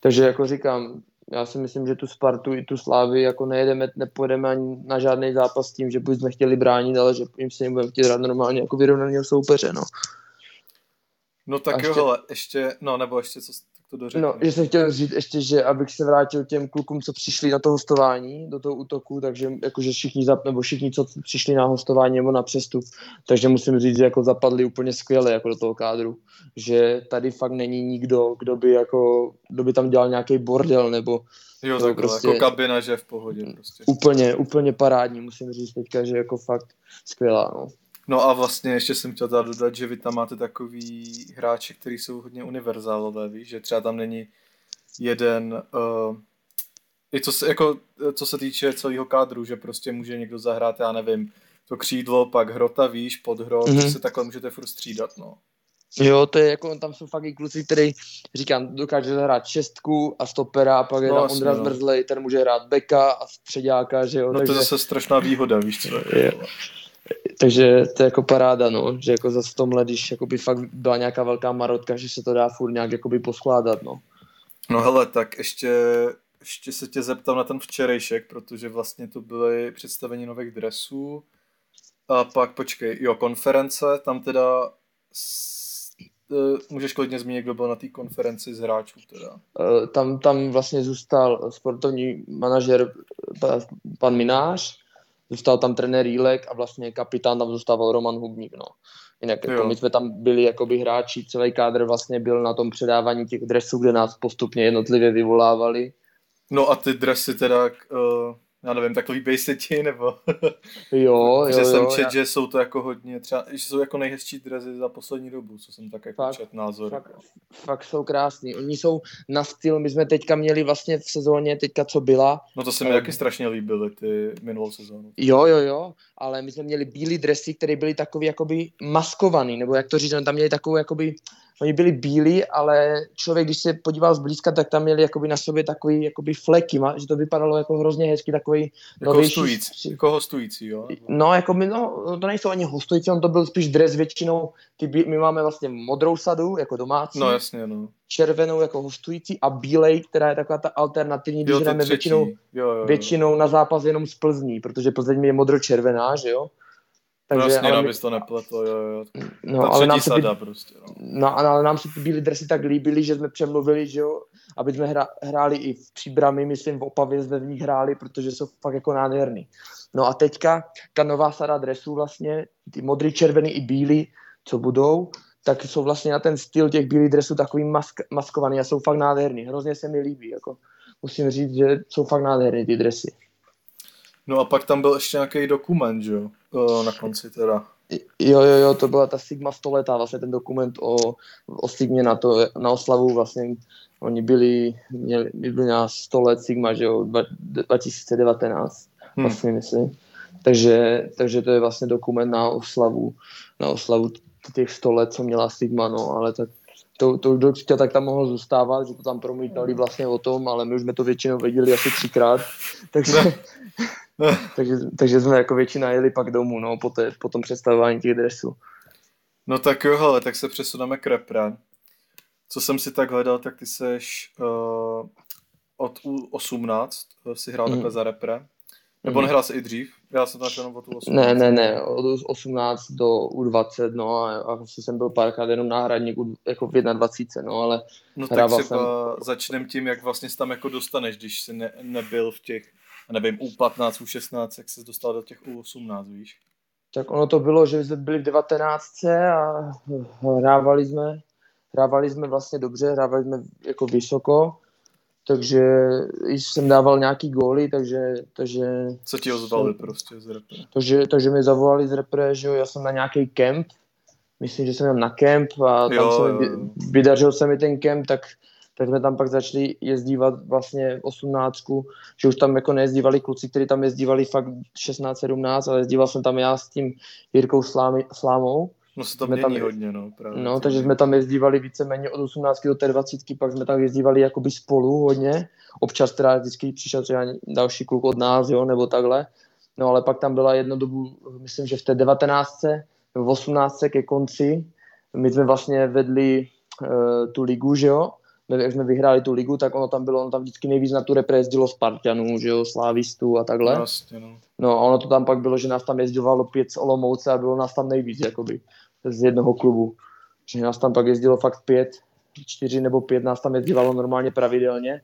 S2: Takže jako říkám, já si myslím, že tu Spartu i tu Slávy jako nejedeme, nepojedeme ani na žádný zápas tím, že bychom chtěli bránit, ale že jim se budeme chtět hrát normálně jako vyrovnaného soupeře, no.
S1: No tak jo, hele, ještě, no nebo ještě co, to dořeknu.
S2: No, že jsem chtěl říct ještě, že abych se vrátil těm klukům, co přišli na to hostování, do toho útoku, takže jakože všichni, nebo všichni, co přišli na hostování nebo na přestup, takže musím říct, že jako zapadli úplně skvěle jako do toho kádru, že tady fakt není nikdo, kdo by jako, kdo by tam dělal nějaký bordel, nebo
S1: Jo, tak prostě jako kabina, že v pohodě prostě.
S2: Úplně, úplně parádní, musím říct teďka, že jako fakt skvělá, no.
S1: No a vlastně ještě jsem chtěl teda dodat, že vy tam máte takový hráče, který jsou hodně univerzálové, víš, že třeba tam není jeden, uh, i co se, jako, co se týče celého kádru, že prostě může někdo zahrát, já nevím, to křídlo, pak hrota, víš, pod hrot, mm-hmm. že se takhle můžete furt střídat, no.
S2: Jo, to je jako, tam jsou fakt i kluci, který, říkám, dokáže zahrát šestku a stopera, a pak je no, tam Ondra no. Zmrzlej, ten může hrát beka a středáka, že jo.
S1: No takže... to je zase strašná výhoda, víš co.
S2: Je. Takže to je jako paráda, no, že jako zase v tomhle, když jakoby fakt byla nějaká velká marotka, že se to dá furt nějak jakoby poskládat, no.
S1: No hele, tak ještě, ještě se tě zeptám na ten včerejšek, protože vlastně to byly představení nových dresů a pak počkej, jo, konference, tam teda Eh, můžeš klidně zmínit, kdo byl na té konferenci z hráčů teda.
S2: Eh, tam, tam vlastně zůstal sportovní manažer pan Minář, zůstal tam trenér Jílek a vlastně kapitán tam zůstával Roman Hubník, no. Jinak jako my jsme tam byli jakoby hráči, celý kádr vlastně byl na tom předávání těch dresů, kde nás postupně jednotlivě vyvolávali.
S1: No a ty dresy teda, uh, já nevím, takový bejseti, nebo...
S2: jo, jo,
S1: že jsem čet, já... že jsou to jako hodně, třeba, že jsou jako nejhezčí drezy za poslední dobu, co jsem tak jako fakt, čet názor.
S2: Fakt, fakt, jsou krásný. Oni jsou na styl, my jsme teďka měli vlastně v sezóně, teďka co byla.
S1: No to se mi um, taky strašně líbily, ty minulou sezónu.
S2: Jo, jo, jo, ale my jsme měli bílé dresy, které byly takový jakoby maskovaný, nebo jak to říct, tam měli takovou jakoby oni byli bílí, ale člověk, když se podíval zblízka, tak tam měli jakoby na sobě takový jakoby fleky, že to vypadalo jako hrozně hezky, takový
S1: jako novější. Hostující, jako hostující, jo?
S2: No, jako my, no, to nejsou ani hostující, on to byl spíš dres většinou, ty, my máme vlastně modrou sadu, jako domácí.
S1: No, jasně, no.
S2: Červenou jako hostující a bílej, která je taková ta alternativní, když jdeme většinou, jo, jo, jo. většinou na zápas jenom z Plzní, protože Plzeň je modro-červená, že jo?
S1: Takže, vlastně, ale my... to nepletlo, jo, jo. No, Ta ale nám se sada ty, prostě, no.
S2: no. ale nám se ty bílé dresy tak líbily, že jsme přemluvili, že jo, aby jsme hra, hráli i v Příbrami, myslím v Opavě jsme v nich hráli, protože jsou fakt jako nádherný. No a teďka ta nová sada dresů vlastně, ty modrý, červený i bílý, co budou, tak jsou vlastně na ten styl těch bílých dresů takový mask, maskovaný a jsou fakt nádherný. Hrozně se mi líbí, jako musím říct, že jsou fakt nádherný ty dresy.
S1: No a pak tam byl ještě nějaký dokument, že jo, na konci teda.
S2: Jo, jo, jo, to byla ta Sigma 100 letá, vlastně ten dokument o, o Sigmě na, to, na oslavu vlastně, oni byli, měli, byli na 100 let Sigma, že jo, 2019, hmm. vlastně myslím. Takže, takže to je vlastně dokument na oslavu, na oslavu těch 100 let, co měla Sigma, no, ale tak to, to určitě tak tam mohlo zůstávat, že to tam promítali vlastně o tom, ale my už jsme to většinou věděli asi třikrát, takže, takže, takže jsme jako většina jeli pak domů, no, po, té, po tom představování těch dresů.
S1: No tak jo, hele, tak se přesuneme k repre. Co jsem si tak hledal, tak ty seš uh, od U18 eh, si hrál mm. takhle za repre. Nebo mm. nehrál se i dřív? Já jsem tam jenom od U18.
S2: Ne, ne, ne, od 18 do U20, no a, a jsem byl párkrát jenom náhradník jako v 21, no ale
S1: No tak třeba jsem... začnem tím, jak vlastně tam jako dostaneš, když jsi ne, nebyl v těch nevím, U15, U16, jak se dostal do těch U18, víš?
S2: Tak ono to bylo, že jsme byli v 19 a hrávali jsme, hrávali jsme vlastně dobře, hrávali jsme jako vysoko, takže jsem dával nějaký góly, takže, takže...
S1: Co ti ozvali jsem, prostě z repre?
S2: Takže, takže mi zavolali z repre, že jo, já jsem na nějaký kemp, myslím, že jsem měl na kemp a tam jo, se mi, vydařil se mi ten kemp, tak tak jsme tam pak začali jezdívat vlastně 18, že už tam jako nejezdívali kluci, kteří tam jezdívali fakt 16-17, ale jezdíval jsem tam já s tím Jirkou Slámy, Slámou.
S1: No se tam mění tam, hodně, no. Právě.
S2: No, takže jsme tam jezdívali víceméně od 18 do té 20, pak jsme tam jezdívali jakoby spolu hodně. Občas teda vždycky přišel třeba další kluk od nás, jo, nebo takhle. No ale pak tam byla jedno dobu, myslím, že v té 19. nebo v 18. ke konci, my jsme vlastně vedli uh, tu ligu, že jo, jak jsme vyhráli tu ligu, tak ono tam bylo, ono tam vždycky nejvíc na tu repre jezdilo Spartanů, že jo, Slávistů a takhle.
S1: Vlastně, no.
S2: no a ono to tam pak bylo, že nás tam jezdilo pět z Olomouce a bylo nás tam nejvíc, jakoby, z jednoho klubu. Že nás tam pak jezdilo fakt pět, čtyři nebo pět nás tam jezdívalo normálně pravidelně.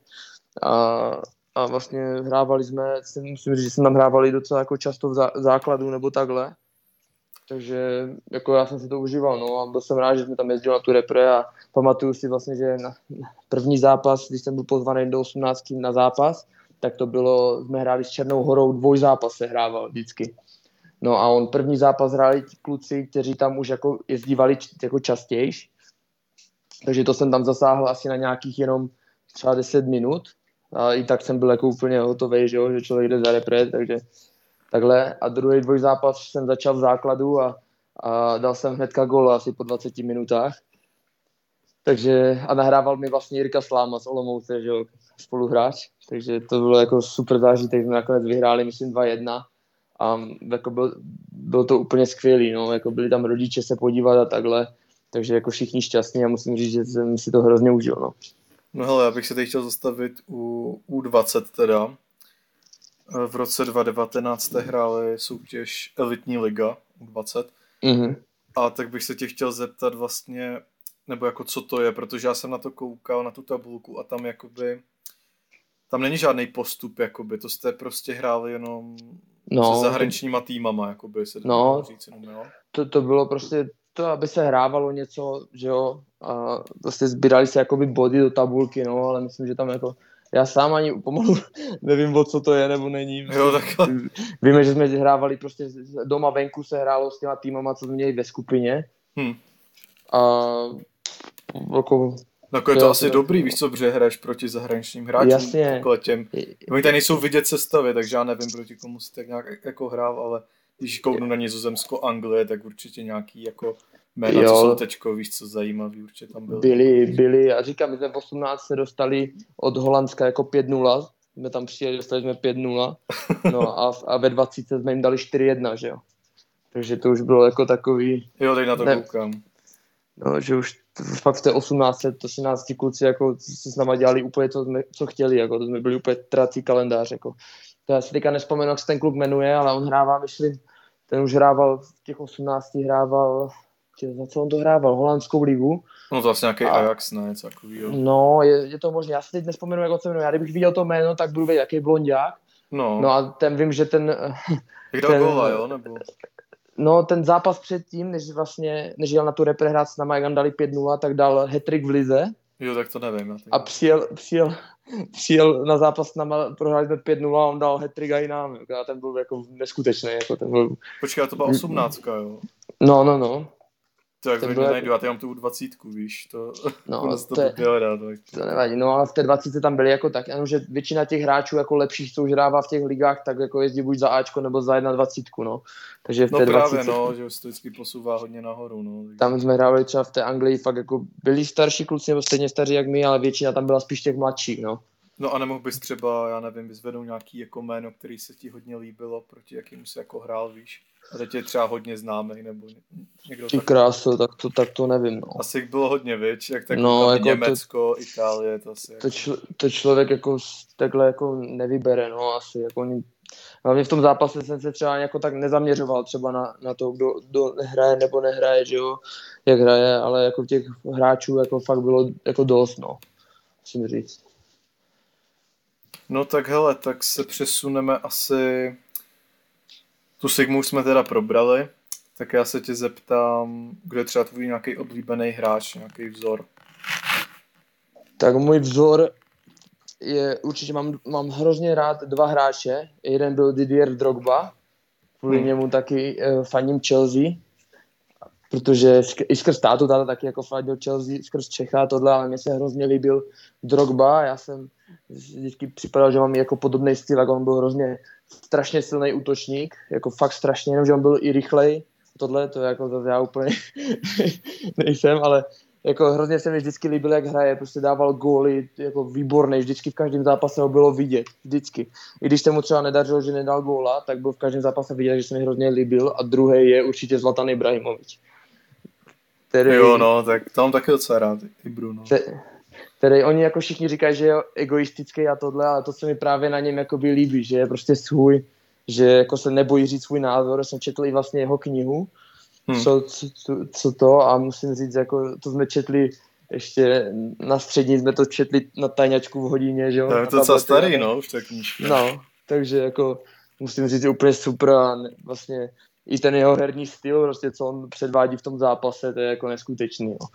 S2: A, a vlastně hrávali jsme, musím říct, že jsme tam hrávali docela jako často v základu nebo takhle. Takže jako já jsem si to užíval, no a byl jsem rád, že jsme tam jezdili na tu repre a pamatuju si vlastně, že na první zápas, když jsem byl pozvaný do 18 na zápas, tak to bylo, jsme hráli s Černou horou, dvoj zápas se hrával vždycky. No a on první zápas hráli kluci, kteří tam už jako jezdívali jako častěji. Takže to jsem tam zasáhl asi na nějakých jenom třeba 10 minut. A i tak jsem byl jako úplně hotový, že, jo, že člověk jde za repre, takže takhle. A druhý dvojzápas jsem začal v základu a, a dal jsem hnedka gol asi po 20 minutách. Takže a nahrával mi vlastně Jirka Sláma z Olomouce, že jo, spoluhráč. Takže to bylo jako super zážitek, jsme nakonec vyhráli, myslím 2-1 a jako byl, byl to úplně skvělý, no, jako byli tam rodiče se podívat a takhle, takže jako všichni šťastní a musím říct, že jsem si to hrozně užil, no.
S1: No hele, já bych se teď chtěl zastavit u U20 teda. V roce 2019 jste hráli soutěž Elitní liga U20. Mm-hmm. A tak bych se tě chtěl zeptat vlastně, nebo jako co to je, protože já jsem na to koukal, na tu tabulku a tam jakoby, tam není žádný postup, jakoby, to jste prostě hráli jenom no, se zahraničníma týmama, jakoby se
S2: no, říct jenom, jo? To, to bylo prostě to, aby se hrávalo něco, že jo, a prostě sbírali se jakoby body do tabulky, no, ale myslím, že tam jako já sám ani pomalu nevím, o co to je, nebo není.
S1: Jo, tak...
S2: Víme, že jsme hráli prostě doma venku se hrálo s těma týmama, co jsme měli ve skupině. Hmm. A jako
S1: No jako je to, to asi to... dobrý, víš co, protože hraješ proti zahraničním hráčům. Jasně. Těm. Oni tady nejsou vidět sestavy, takže já nevím, proti komu si tak nějak jako hrál, ale když kouknu na Nizozemsko, Anglie, tak určitě nějaký jako jména, jo. co jsou teďko, víš co, zajímavý, určitě tam byly.
S2: Byli, byli, a říkám, my jsme v 18 se dostali od Holandska jako 5-0, jsme tam přijeli, dostali jsme 5-0, no a, a ve 20 jsme jim dali 4-1, že jo. Takže to už bylo jako takový...
S1: Jo, teď na to ne, koukám.
S2: No, že už fakt v té 18, 18 kluci jako se s náma dělali úplně to, co chtěli, jako to jsme byli úplně trací kalendář, jako. To já si teďka nespomenu, jak se ten klub jmenuje, ale on hrává, myslím, ten už hrával v těch 18 hrával, za co on to hrával, holandskou ligu.
S1: No to vlastně nějaký a, Ajax, ne, něco takového.
S2: No, je, je, to možné, já si teď nespomenu, jak on se jmenuje, já kdybych viděl to jméno, tak budu vědět, jaký blondiák. No. no a ten vím, že ten...
S1: Jak dal góla, jo, nebo?
S2: No, ten zápas předtím, než vlastně, než jel na tu repre hrát s náma, jak dali 5-0, tak dal hetrik v lize.
S1: Jo, tak to nevím.
S2: A přijel, přijel, přijel na zápas s náma, prohráli jsme 5-0 a on dal hetrik i nám. A ten byl jako neskutečný. Jako ten byl...
S1: Počkej, to byla 18, jo?
S2: No, no, no.
S1: To jak to najdu, já mám tu 20, víš, to,
S2: no, to, to, je, rád, tak. to nevadí, no ale v té 20 tam byly jako tak, ano, že většina těch hráčů jako lepších, co už hrává v těch ligách, tak jako jezdí buď za Ačko nebo za 21, no. Takže v
S1: no
S2: té
S1: právě, 20, no, že se to vždycky posouvá hodně nahoru, no.
S2: Tam jsme hráli třeba v té Anglii fakt jako byli starší kluci nebo stejně staří jak my, ale většina tam byla spíš těch mladších, no.
S1: No a nemohl bys třeba, já nevím, vyzvednout nějaký jako jméno, který se ti hodně líbilo, proti jakým se jako hrál, víš? A teď je třeba hodně známý, nebo někdo
S2: Ty krásu, tak to, tak to nevím, no.
S1: Asi bylo hodně, víš, jak tak no, jako Německo, to, Itálie, to asi.
S2: To, čl, to člověk jako takhle jako nevybere, no asi, jako oni, hlavně v tom zápase jsem se třeba jako tak nezaměřoval třeba na, na to, kdo, kdo hraje nebo nehraje, že jo, jak hraje, ale jako těch hráčů jako fakt bylo jako dost, no, musím říct.
S1: No tak hele, tak se přesuneme asi... Tu Sigmu jsme teda probrali, tak já se tě zeptám, kdo je třeba tvůj nějaký oblíbený hráč, nějaký vzor?
S2: Tak můj vzor je, určitě mám, mám hrozně rád dva hráče. Jeden byl Didier Drogba, kvůli hmm. němu taky uh, faním Chelsea, protože i skrz tátu táta taky jako fandil Chelsea, skrz Čecha tohle, ale mně se hrozně líbil Drogba, já jsem vždycky připadal, že mám jako podobný styl, jako on byl hrozně strašně silný útočník, jako fakt strašně, jenom že on byl i rychlej, tohle, to jako to já úplně nejsem, ale jako hrozně se mi vždycky líbil, jak hraje, prostě dával góly, jako výborný, vždycky v každém zápase ho bylo vidět, vždycky. I když se mu třeba nedařilo, že nedal góla, tak byl v každém zápase vidět, že se mi hrozně líbil a druhý je určitě Zlatan Ibrahimovič.
S1: Který... Jo, no, tak tam taky docela rád, i Bruno. Te
S2: který oni jako všichni říkají, že je egoistický a tohle, ale to se mi právě na něm jako by líbí, že je prostě svůj, že jako se nebojí říct svůj názor, jsem četl i vlastně jeho knihu, hmm. co, co, co, to a musím říct, jako to jsme četli ještě na střední jsme to četli na tajňačku v hodině, že jo.
S1: To je to docela starý, no, už tak
S2: No, takže jako musím říct, je úplně super a vlastně i ten jeho herní styl, prostě co on předvádí v tom zápase, to je jako neskutečný. No.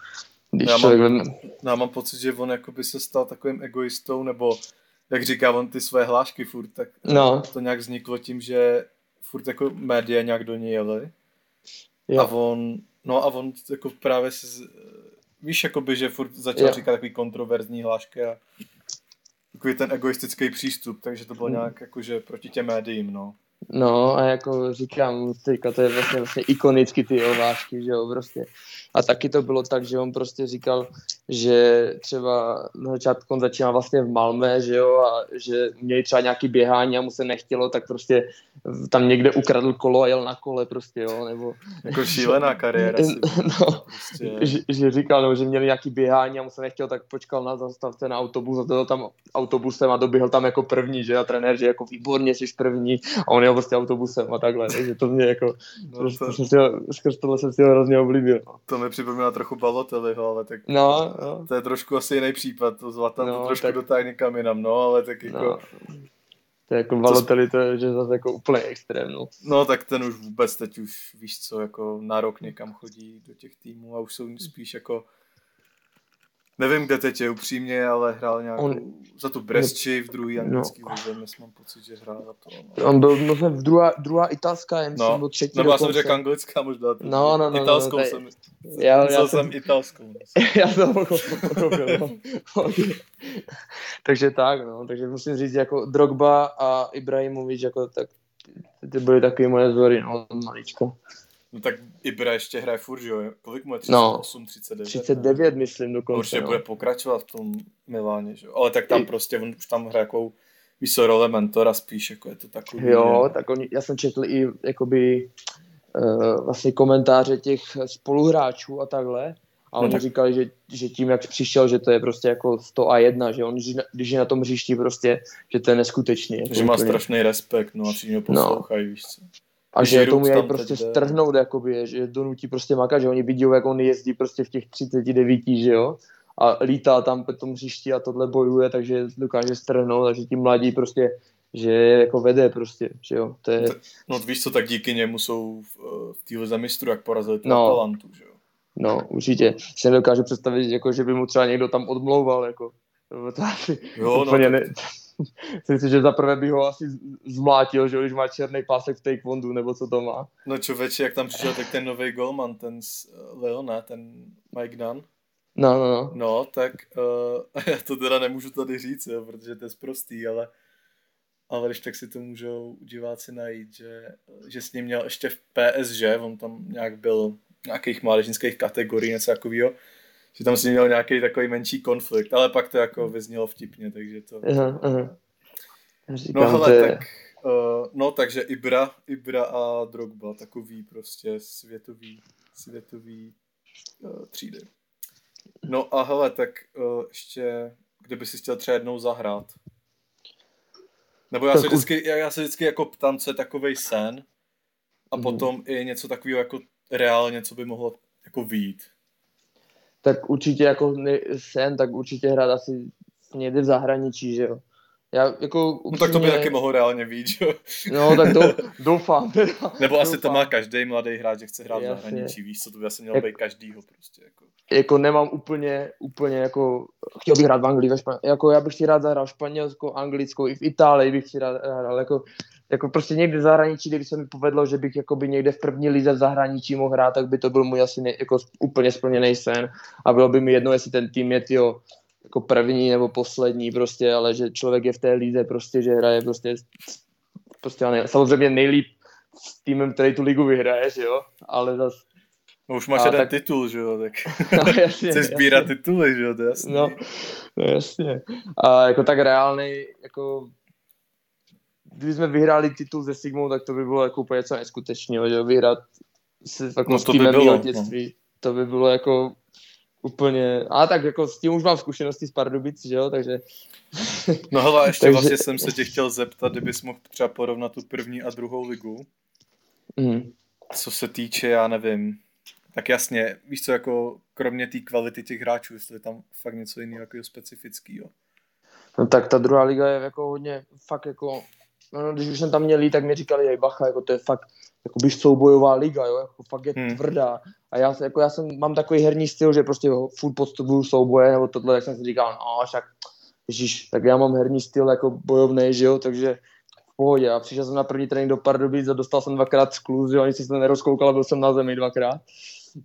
S1: Když já, mám, vem... já mám pocit, že on by se stal takovým egoistou, nebo jak říká on ty své hlášky furt, tak no. to nějak vzniklo tím, že furt jako média nějak do něj jeli.
S2: Jo.
S1: A on, no a on jako právě si, z- víš, jakoby, že furt začal
S2: Jo.
S1: říkat takový kontroverzní hlášky a takový ten egoistický přístup, takže to bylo
S2: Hmm.
S1: nějak jakože proti těm médiím, no.
S2: No a jako říkám, teďka to je vlastně, vlastně ikonicky ty ohlášky, že jo, prostě. A taky to bylo tak, že on prostě říkal, že třeba na začátku on začínal vlastně v Malmé, že jo, a že měli třeba nějaký běhání a mu se nechtělo, tak prostě tam někde ukradl kolo a jel na kole prostě, jo, nebo
S1: Jako šílená kariéra. Si,
S2: No.
S1: prostě,
S2: že, že říkal, nebo že měli nějaký běhání a mu se nechtěl, tak počkal na zastavce na autobus a to tam autobusem a doběhl tam jako první, že a trenér, že jako výborně jsi první a on jel prostě autobusem a takhle, takže to mě jako,
S1: no,
S2: prostě
S1: to,
S2: jsem si ho, skrz tohle jsem si ho hrozně oblíbil.
S1: to mi připomíná trochu Balotelliho, ale tak
S2: No, no,
S1: to je trošku asi jiný případ, to Zlatan
S2: No,
S1: to trošku
S2: tak-
S1: dotáhne někam jinam, no, ale tak jako,
S2: no. To je jako Balotelli, to je že zase jako úplně extrém, no.
S1: No tak ten už vůbec teď už víš co, jako na rok někam chodí do těch týmů a už jsou spíš jako Nevím, kde teď je upřímně, ale hrál nějakou
S2: On-
S1: za tu Bresci v druhý
S2: No.
S1: anglický lize, dnes mám pocit, že hrál za to. No,
S2: On byl no, v druhá, druhá italská, já myslím,
S1: no,
S2: nebo třetí
S1: no já jsem řekl anglická možná.
S2: No, no, no,
S1: Italskou
S2: no, je-
S1: jsem,
S2: Já- já jsem-
S1: jsem italskou.
S2: Já to pochopil, no. takže tak, no. Takže musím říct, jako Drogba a Ibrahimovič, jako tak ty- byly takový moje vzory, no, od malička.
S1: No tak Ibra ještě hraje furt, že jo? Kolik mu je?
S2: No.
S1: 38, 39?
S2: 39, myslím,
S1: No,
S2: dokonce.
S1: Určitě
S2: no.
S1: bude pokračovat v tom Miláně, že jo? Ale tak tam
S2: I-
S1: prostě, on už tam hraje jako víš co, role mentora spíš, jako je to takový.
S2: Jo,
S1: že-
S2: tak oni, já jsem četl i jakoby uh, vlastně komentáře těch spoluhráčů a takhle. A
S1: No
S2: oni
S1: tak-
S2: říkali, že, že tím, jak přišel, že to je prostě jako 100 a 1, že on, když, je na tom hřišti prostě, že to je neskutečný. Jako
S1: Že má strašný respekt, no a všichni ho poslouchají, víš co.
S2: A že tomu jej
S1: tam
S2: prostě
S1: teď
S2: strhnout, jakoby, že donutí prostě makat, že oni vidí, jak on jezdí prostě v těch 39, že jo, a lítá tam po tom hřišti a tohle bojuje, takže dokáže strhnout, takže ti mladí prostě, že je jako vede prostě, že jo, to je,
S1: No víš co, tak díky němu jsou v, eh, v téhle zemistru, jak porazili tu
S2: No.
S1: Atalantu, že jo.
S2: no, určitě, si nedokážu představit, jako, že by mu třeba někdo tam odmlouval, jako, to asi
S1: Jo, no,
S2: úplně
S1: tak-
S2: ne, si myslím, že zaprvé by ho asi zmlátil, že když má černý pásek v taekwondu, nebo co to má.
S1: No člověče, jak tam přišel tak ten nový golman, ten z eh, Leona, ten Mike Dunn.
S2: No, no, no.
S1: No, tak uh, já to teda nemůžu tady říct, jo, protože to je zprostý, ale ale když tak si to můžou diváci najít, že, že s ním měl ještě v PSG, on tam nějak byl v nějakých mládežnických kategorií, něco takového, že tam s ním měl nějaký takový menší konflikt, ale pak to jako vyznělo vtipně, takže to...
S2: Aha, aha. Říkám,
S1: No hele,
S2: je-
S1: tak, uh, no takže Ibra, Ibra a Drogba, takový prostě světový, světový uh, třídy. No a hele, tak uh, ještě, kdyby si chtěl třeba jednou zahrát. Nebo já
S2: Tak
S1: se vždycky, já, já se vždycky jako ptám, co je takovej sen a
S2: Mhm.
S1: potom i něco takového jako reálně, co by mohlo jako výjít.
S2: Tak určitě jako sen, tak určitě hrát asi někde v zahraničí, že jo. Já jako
S1: No tak to by
S2: upřímně-
S1: taky mohlo reálně že jo?
S2: No tak to doufám. Teda.
S1: Nebo asi to
S2: Doufám.
S1: má každý mladý hráč, že chce hrát v
S2: Jasně.
S1: zahraničí, víš co, to by asi mělo
S2: Jak-
S1: být každýho prostě. Jako.
S2: Jako nemám úplně, úplně jako, chtěl bych hrát v Anglii, ve Špan... jako já bych si rád zahrál Španělskou, Anglickou, i v Itálii bych si rád hrál, jako, jako prostě někde v zahraničí, kdyby se mi povedlo, že bych jakoby někde v první lize v zahraničí mohl hrát, tak by to byl můj asi ne, jako úplně splněný sen a bylo by mi jedno, jestli ten tým je tyjo, jako první nebo poslední prostě, ale že člověk je v té lize prostě, že hraje prostě, prostě nej, samozřejmě nejlíp s týmem, který tu ligu vyhraje, že jo, ale zas,
S1: No už máš
S2: A,
S1: jeden
S2: tak-
S1: titul, že jo, tak
S2: no, jasně,
S1: chceš sbírat tituly, že jo, to je jasný.
S2: No, no jasně. A jako tak reálný, jako kdyby jsme vyhráli titul se Sigmou, tak to by bylo jako úplně něco neskutečného, že jo, vyhrát s, jako
S1: No
S2: s
S1: to by
S2: týmem
S1: bylo,
S2: mýho
S1: no.
S2: dětství. To by bylo jako úplně, a tak jako s tím už mám zkušenosti z Pardubic, že jo, takže
S1: No hele, ještě
S2: Takže-
S1: vlastně jsem se tě chtěl zeptat, kdybys mohl třeba porovnat tu první a druhou ligu,
S2: mm,
S1: co se týče, já nevím, tak jasně, víš co, jako kromě té kvality těch hráčů, jestli je tam fakt něco jiného jako specifického.
S2: no tak ta druhá liga je jako hodně, fakt jako, no, když už jsem tam měl jít, tak mi říkali, hej bacha, jako to je fakt, jako by soubojová liga, jo, jako fakt je
S1: Hmm.
S2: tvrdá. A já, se- jako já jsem, mám takový herní styl, že prostě ho- furt podstupuju souboje, nebo tohle, tak jsem si říkal, no však, ježíš, tak já mám herní styl jako bojovný, že jo, takže pohodě. A přišel jsem na první trénink do Pardubic a dostal jsem dvakrát skluz, že ani si to nerozkoukal a byl jsem na zemi dvakrát.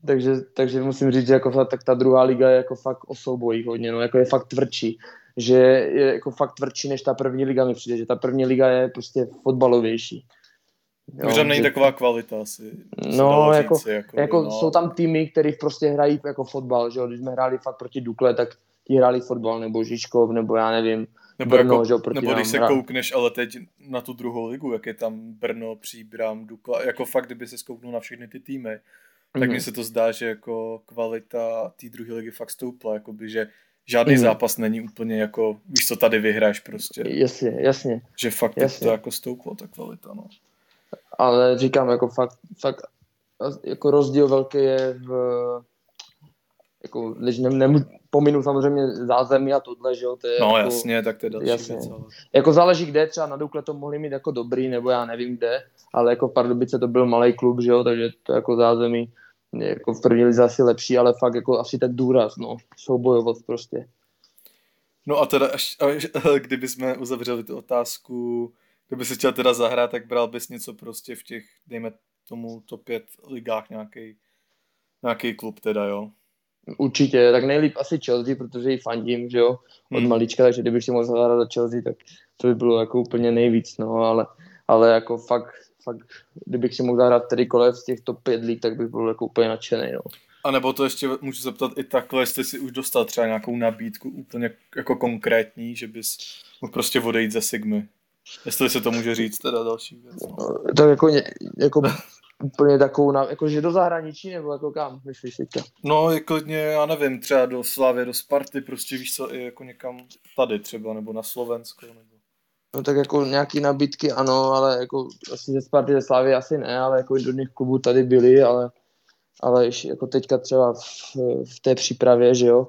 S2: Takže, takže musím říct, že jako tak ta druhá liga je jako fakt o soubojích hodně, no, jako je fakt tvrdší. Že je jako fakt tvrdší než ta první liga mi přijde, že ta první liga je prostě fotbalovější.
S1: Jo, Už tam není že... taková kvalita asi.
S2: No, jako, říci, jako, jako no. jsou tam týmy, které prostě hrají jako fotbal, že jo? Když jsme hráli fakt proti Dukle, tak ti hráli fotbal, nebo Žižkov, nebo já nevím,
S1: nebo, Brno, jako, že, proti nebo když se hra. koukneš ale teď na tu druhou ligu, jak je tam Brno, Příbram, Dukla, jako fakt, kdyby se skouknul na všechny ty týmy, tak mm-hmm. mně se to zdá, že jako kvalita té druhé ligy fakt stoupla, jakoby, že žádný mm. zápas není úplně jako, víš co, tady vyhráš prostě.
S2: Jasně, jasně.
S1: Že fakt jasně. to jako stouplo, ta kvalita, no.
S2: Ale říkám, jako fakt, fakt jako rozdíl velký je v jako, když ne, ne, pominu samozřejmě zázemí a tohle, že jo, to je
S1: No
S2: jako,
S1: jasně, tak to je další jasně. věc. Ale...
S2: Jako záleží kde, třeba na Dukle to mohli mít jako dobrý, nebo já nevím kde, ale jako v Pardubice to byl malý klub, že jo, takže to jako zázemí jako v první lize asi lepší, ale fakt jako asi ten důraz, no, soubojovost prostě.
S1: No a teda, až, až, kdyby jsme uzavřeli tu otázku, kdyby si chtěl teda zahrát, tak bral bys něco prostě v těch, dejme tomu top 5 ligách nějaký nějaký klub teda, jo?
S2: Určitě, tak nejlíp asi Chelsea, protože ji fandím, že jo, od hmm. malička, takže kdybych si mohl zahrát za Chelsea, tak to by bylo jako úplně nejvíc, no, ale, ale jako fakt, fakt, kdybych si mohl zahrát kterýkoliv z těch top 5 lík, tak bych byl jako úplně nadšený, no.
S1: A nebo to ještě můžu zeptat i takhle, jestli jsi už dostal třeba nějakou nabídku úplně jako konkrétní, že bys mohl prostě odejít ze Sigmy. Jestli se to může říct, teda další věc. No.
S2: Tak jako, jako úplně takovou, jakože do zahraničí, nebo jako kam, myslíš teďka?
S1: No, klidně, já nevím, třeba do Slávy, do Sparty, prostě víš co, i jako někam tady třeba, nebo na Slovensko, nebo...
S2: No tak jako nějaký nabídky ano, ale jako asi ze Sparty, ze Slávy asi ne, ale jako do nich klubů tady byly, ale, ale jako teďka třeba v, v té přípravě, že jo.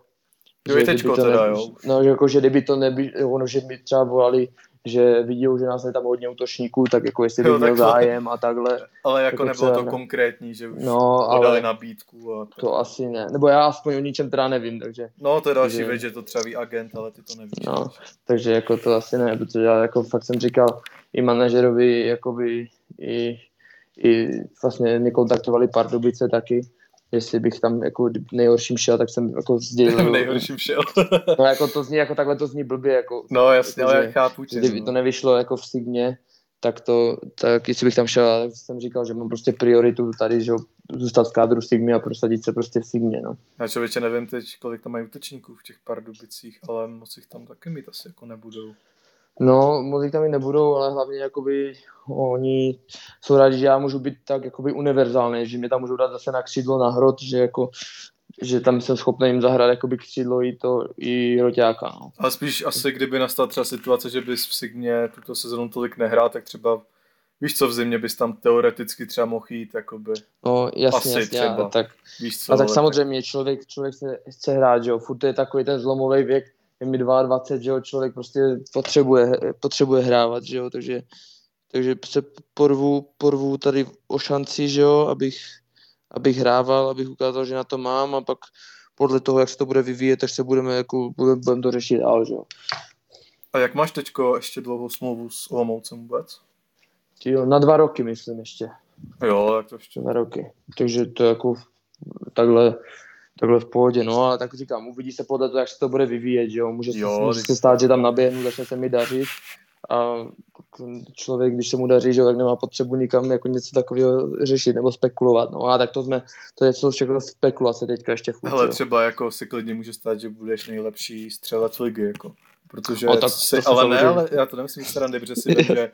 S1: Že teďko teda, ne, jo.
S2: No, že jako, že kdyby to nebylo, ono, že by třeba volali že vidí, že nás je tam hodně útočníků, tak jako jestli by měl zájem a takhle.
S1: Ale jako, jako nebylo to konkrétní, že už no, podali nabídku. A
S2: tak. To asi ne, nebo já aspoň o ničem teda nevím, takže.
S1: No to je další takže, věc, že to třeba ví agent, ale ty to nevíš.
S2: No, takže jako to asi ne, protože já jako fakt jsem říkal i manažerovi, jakoby i, i vlastně mě kontaktovali Pardubice taky, jestli bych tam jako nejhorším šel, tak jsem jako sdělil.
S1: nejhorším šel.
S2: no jako to zní, jako takhle to zní blbě, jako.
S1: No jasně, jako, ale já chápu
S2: tě, Kdyby no. to nevyšlo jako v Signě, tak to, tak jestli bych tam šel, tak jsem říkal, že mám prostě prioritu tady, že zůstat v kádru Sigmy a prosadit se prostě v Sigmě, no.
S1: Já člověče nevím teď, kolik tam mají útočníků v těch Pardubicích, ale moc jich tam taky mít asi jako nebudou.
S2: No, moc tam i nebudou, ale hlavně jakoby oni jsou rádi, že já můžu být tak jakoby univerzální, že mě tam můžou dát zase na křídlo na hrot, že jako že tam jsem schopný jim zahrát jakoby křídlo i to, i roťáka. No.
S1: A spíš asi, kdyby nastala třeba situace, že bys v Signě tuto sezonu tolik nehrál, tak třeba Víš co, v zimě bys tam teoreticky třeba mohl jít, jakoby.
S2: No jasně, Asi jasně, třeba. A tak, Víš co, a tak samozřejmě tak... člověk, člověk se chce hrát, že jo, furt je takový ten zlomový věk, je mi 22, že jo, člověk prostě potřebuje, potřebuje hrávat, že jo, takže, takže se porvu, porvu tady o šanci, že jo, abych, abych hrával, abych ukázal, že na to mám a pak podle toho, jak se to bude vyvíjet, tak se budeme, jako, budeme, budeme to řešit dál, že jo.
S1: A jak máš teďko ještě dlouhou smlouvu s Olomoucem vůbec?
S2: Jo, na dva roky myslím ještě.
S1: Jo, tak to ještě.
S2: Na roky. Takže to jako takhle takhle v pohodě, no, ale tak říkám, uvidí se podle toho, jak se to bude vyvíjet, že jo, může, jo, se, může se stát, že tam naběhnu, začne se mi dařit. A člověk, když se mu daří, že jo, tak nemá potřebu nikam jako něco takového řešit nebo spekulovat, no, a tak to jsme, to je jsou všechno spekulace teďka ještě
S1: furt, Ale třeba jako si klidně může stát, že budeš nejlepší střelec ligy, jako. Protože a tak, si, to ale ne, ale já to nemyslím srandy, protože si že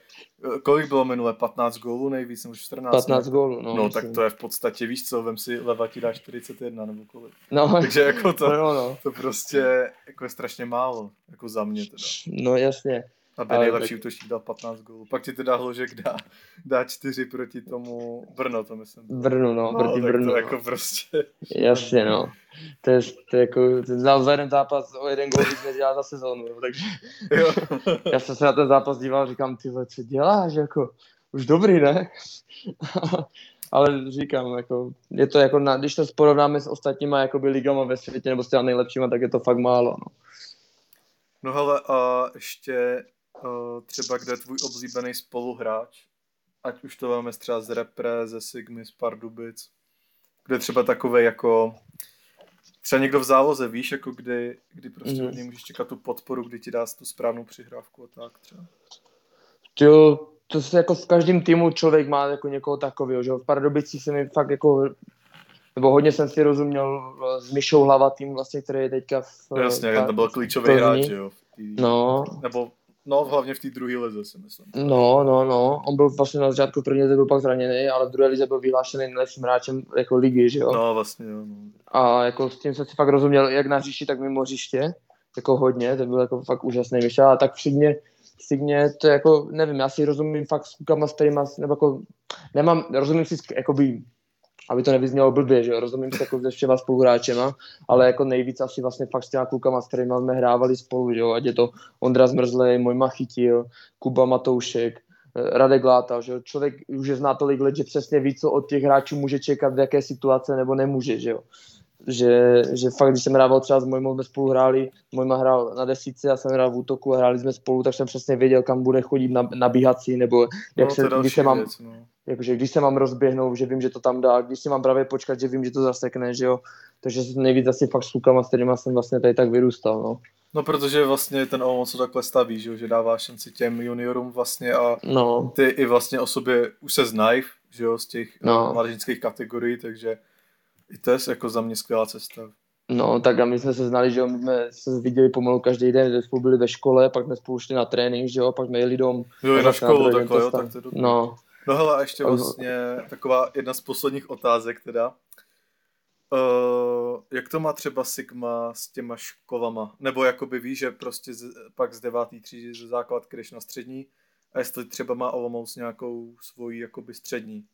S1: kolik bylo minule, 15 gólů nejvíc, nebo 14?
S2: 15 gólů, no.
S1: No myslím. tak to je v podstatě, víš co, vem si leva ti dá 41 nebo kolik. No. Takže jako to, no, no. to prostě jako je strašně málo, jako za mě teda.
S2: No jasně.
S1: Aby ale nejlepší tak... útočník dal 15 gólů. Pak ti teda Hložek dá, dá 4 proti tomu Brno, to myslím.
S2: Brno, no, no proti
S1: tak
S2: Brno.
S1: To jako prostě...
S2: Jasně, no. To je, to je jako, ten znal za jeden zápas o jeden gól víc nedělá za sezónu, takže jo. já jsem se na ten zápas díval, říkám, ty co děláš, jako, už dobrý, ne? ale říkám, jako, je to jako, na, když to porovnáme s ostatníma jakoby ligama ve světě, nebo s těma nejlepšíma, tak je to fakt málo, no.
S1: No hele, a ještě třeba kde je tvůj oblíbený spoluhráč, ať už to máme třeba z Repre, ze Sigmy, z Pardubic, kde třeba takové jako třeba někdo v záloze, víš, jako kdy, kdy prostě mm. můžeš čekat tu podporu, kdy ti dá tu správnou přihrávku a tak třeba.
S2: Jo, to se jako v každém týmu člověk má jako někoho takového, že v Pardubicích se mi fakt jako nebo hodně jsem si rozuměl s Mišou tým vlastně, který je teďka v...
S1: Jasně, ta, to byl klíčový hráč, jo.
S2: Tý, no.
S1: Nebo No, hlavně v té druhé lize si myslím.
S2: No, no, no. On byl vlastně na začátku v první lize byl pak zraněný, ale v druhé lize byl vyhlášený nejlepším hráčem jako ligy, že jo?
S1: No, vlastně jo. No.
S2: A jako s tím jsem si fakt rozuměl, jak na hřišti, tak mimo hřiště. Jako hodně, to byl jako fakt úžasný myšel. A tak v Signě, to jako, nevím, já si rozumím fakt s klukama, s kterýma, nebo jako, nemám, rozumím si, jakoby, aby to nevyznělo blbě, že jo, rozumím se jako se všema spoluhráčema, ale jako nejvíc asi vlastně fakt s těma klukama, s kterými jsme hrávali spolu, že jo, ať je to Ondra Zmrzlej, Mojma Chytil, Kuba Matoušek, eh, Radek Láta, že jo, člověk už je zná tolik let, že přesně ví, co od těch hráčů může čekat, v jaké situace nebo nemůže, že jo. Že, že fakt, když jsem hrával třeba s Mojmou, jsme spolu hráli, Mojma hrál na desíce, já jsem hrál v útoku a hráli jsme spolu, tak jsem přesně věděl, kam bude chodit na, nabíhat si, nebo jak no, se, když se mám, věc, no jakože když se mám rozběhnout, že vím, že to tam dá, když si mám právě počkat, že vím, že to zasekne, že jo. Takže nejvíc asi fakt s klukama, s kterými jsem vlastně tady tak vyrůstal, no.
S1: No, protože vlastně ten Olomouc to takhle staví, že, jo? že dává šanci těm juniorům vlastně a no. ty i vlastně o sobě už se znají, že jo, z těch no. mládežnických kategorií, takže i to je jako za mě skvělá cesta.
S2: No, tak a my jsme se znali, že jo, my jsme se viděli pomalu každý den, že spolu byli ve škole, pak jsme spolu šli na trénink, že jo, pak jsme jeli dom.
S1: Jo, na školu takhle, jo, tak to je dobrý. No, No hele, a ještě vlastně taková jedna z posledních otázek teda. Uh, jak to má třeba Sigma s těma školama? Nebo jakoby víš, že prostě z, pak z devátý třídy ze základ když na střední a jestli třeba má Olomouc nějakou svoji jakoby střední?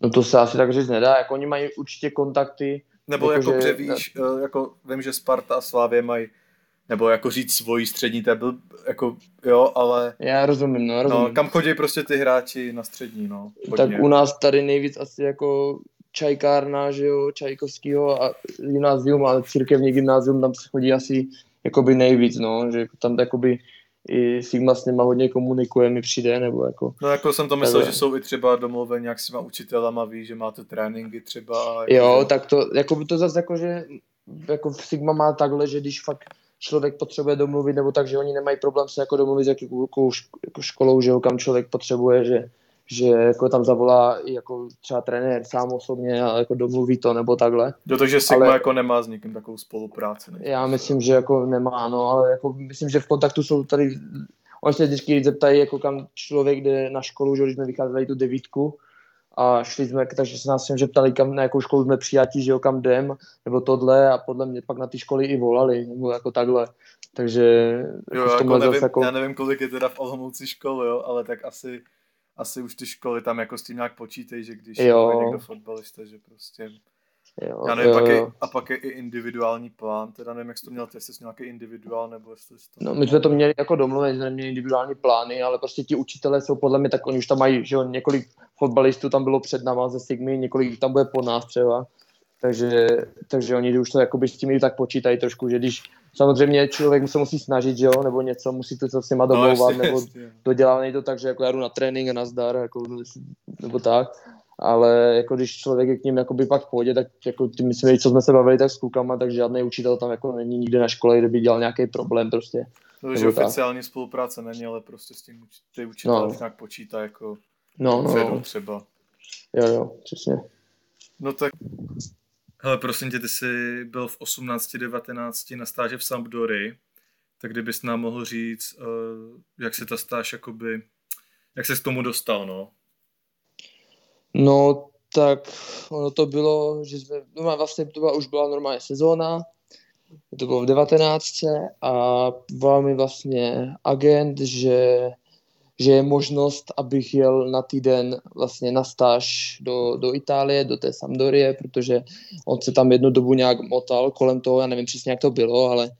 S2: No to se asi tak říct nedá, jako oni mají určitě kontakty.
S1: Nebo jako, jako že... víš, uh, jako vím, že Sparta a Slávě mají nebo jako říct svoji střední, to je byl, jako, jo, ale...
S2: Já rozumím, no, rozumím.
S1: No, kam chodí prostě ty hráči na střední, no.
S2: Hodně. Tak u nás tady nejvíc asi jako čajkárna, že jo, Čajkovskýho a gymnázium, ale církevní gymnázium, tam se chodí asi jakoby nejvíc, no, že tam jakoby i Sigma s něma hodně komunikuje, mi přijde, nebo jako...
S1: No jako jsem to myslel, že jsou i třeba domluveni jak s těma učitelama, ví, že máte tréninky třeba.
S2: Jako jo, tak to, jako by to zase jako, že jako Sigma má takhle, že když fakt člověk potřebuje domluvit, nebo tak, že oni nemají problém se jako domluvit s jakou jako školou, že ho kam člověk potřebuje, že, že jako tam zavolá jako třeba trenér sám osobně a jako domluví to nebo takhle.
S1: Jo, takže Sigma ale, jako nemá s nikým takovou spolupráci. Ne?
S2: Já myslím, že jako nemá, no, ale jako myslím, že v kontaktu jsou tady, oni se vždycky zeptají, jako kam člověk jde na školu, že když jsme vycházeli tu devítku, a šli jsme, takže se nás že ptali, kam, na jakou školu jsme přijatí, že jo, kam jdem, nebo tohle a podle mě pak na ty školy i volali, nebo jako takhle. Takže
S1: jo, jako nevím, jako... já nevím, kolik je teda v Olomouci škol, jo, ale tak asi, asi už ty školy tam jako s tím nějak počítají, že když jo. je někdo fotbalista, že prostě Jo, Já nevím, jo, pak je, a pak je i individuální plán, teda nevím, jak jsi to měl, jestli jsi nějaký individuál, nebo jestli jsi to...
S2: No, my jsme to měli jako domluvené, že neměli individuální plány, ale prostě ti učitelé jsou podle mě, tak oni už tam mají, že jo, několik fotbalistů tam bylo před náma ze Sigmy, několik tam bude po nás třeba, takže, takže oni už to jakoby s tím tak počítají trošku, že když samozřejmě člověk se musí snažit, že jo, nebo něco, musí to se s nima domlouvat, no, jasně, nebo dodělá to tak, že jako já jdu na trénink a nazdar, jako, nebo tak, ale jako když člověk je k ním jakoby pak půjde, tak jako ty myslím, co jsme se bavili tak s klukama, tak žádný učitel tam jako není nikde na škole, kde by dělal nějaký problém prostě.
S1: To, že oficiální tak. spolupráce není, ale prostě s tím ty učitelé no. nějak počítá jako
S2: no, no, no.
S1: třeba.
S2: Jo, jo, přesně.
S1: No tak, hele, prosím tě, ty jsi byl v 18-19 na stáži v Sampdory, tak kdybys nám mohl říct, uh, jak se ta stáž jakoby, jak se k tomu dostal, no?
S2: No, tak ono to bylo, že jsme, no vlastně to byla, už byla normálně sezóna, to bylo v 19. a volal mi vlastně agent, že, že je možnost, abych jel na týden vlastně na stáž do, do Itálie, do té Sampdorie, protože on se tam jednu dobu nějak motal kolem toho, já nevím přesně, jak to bylo, ale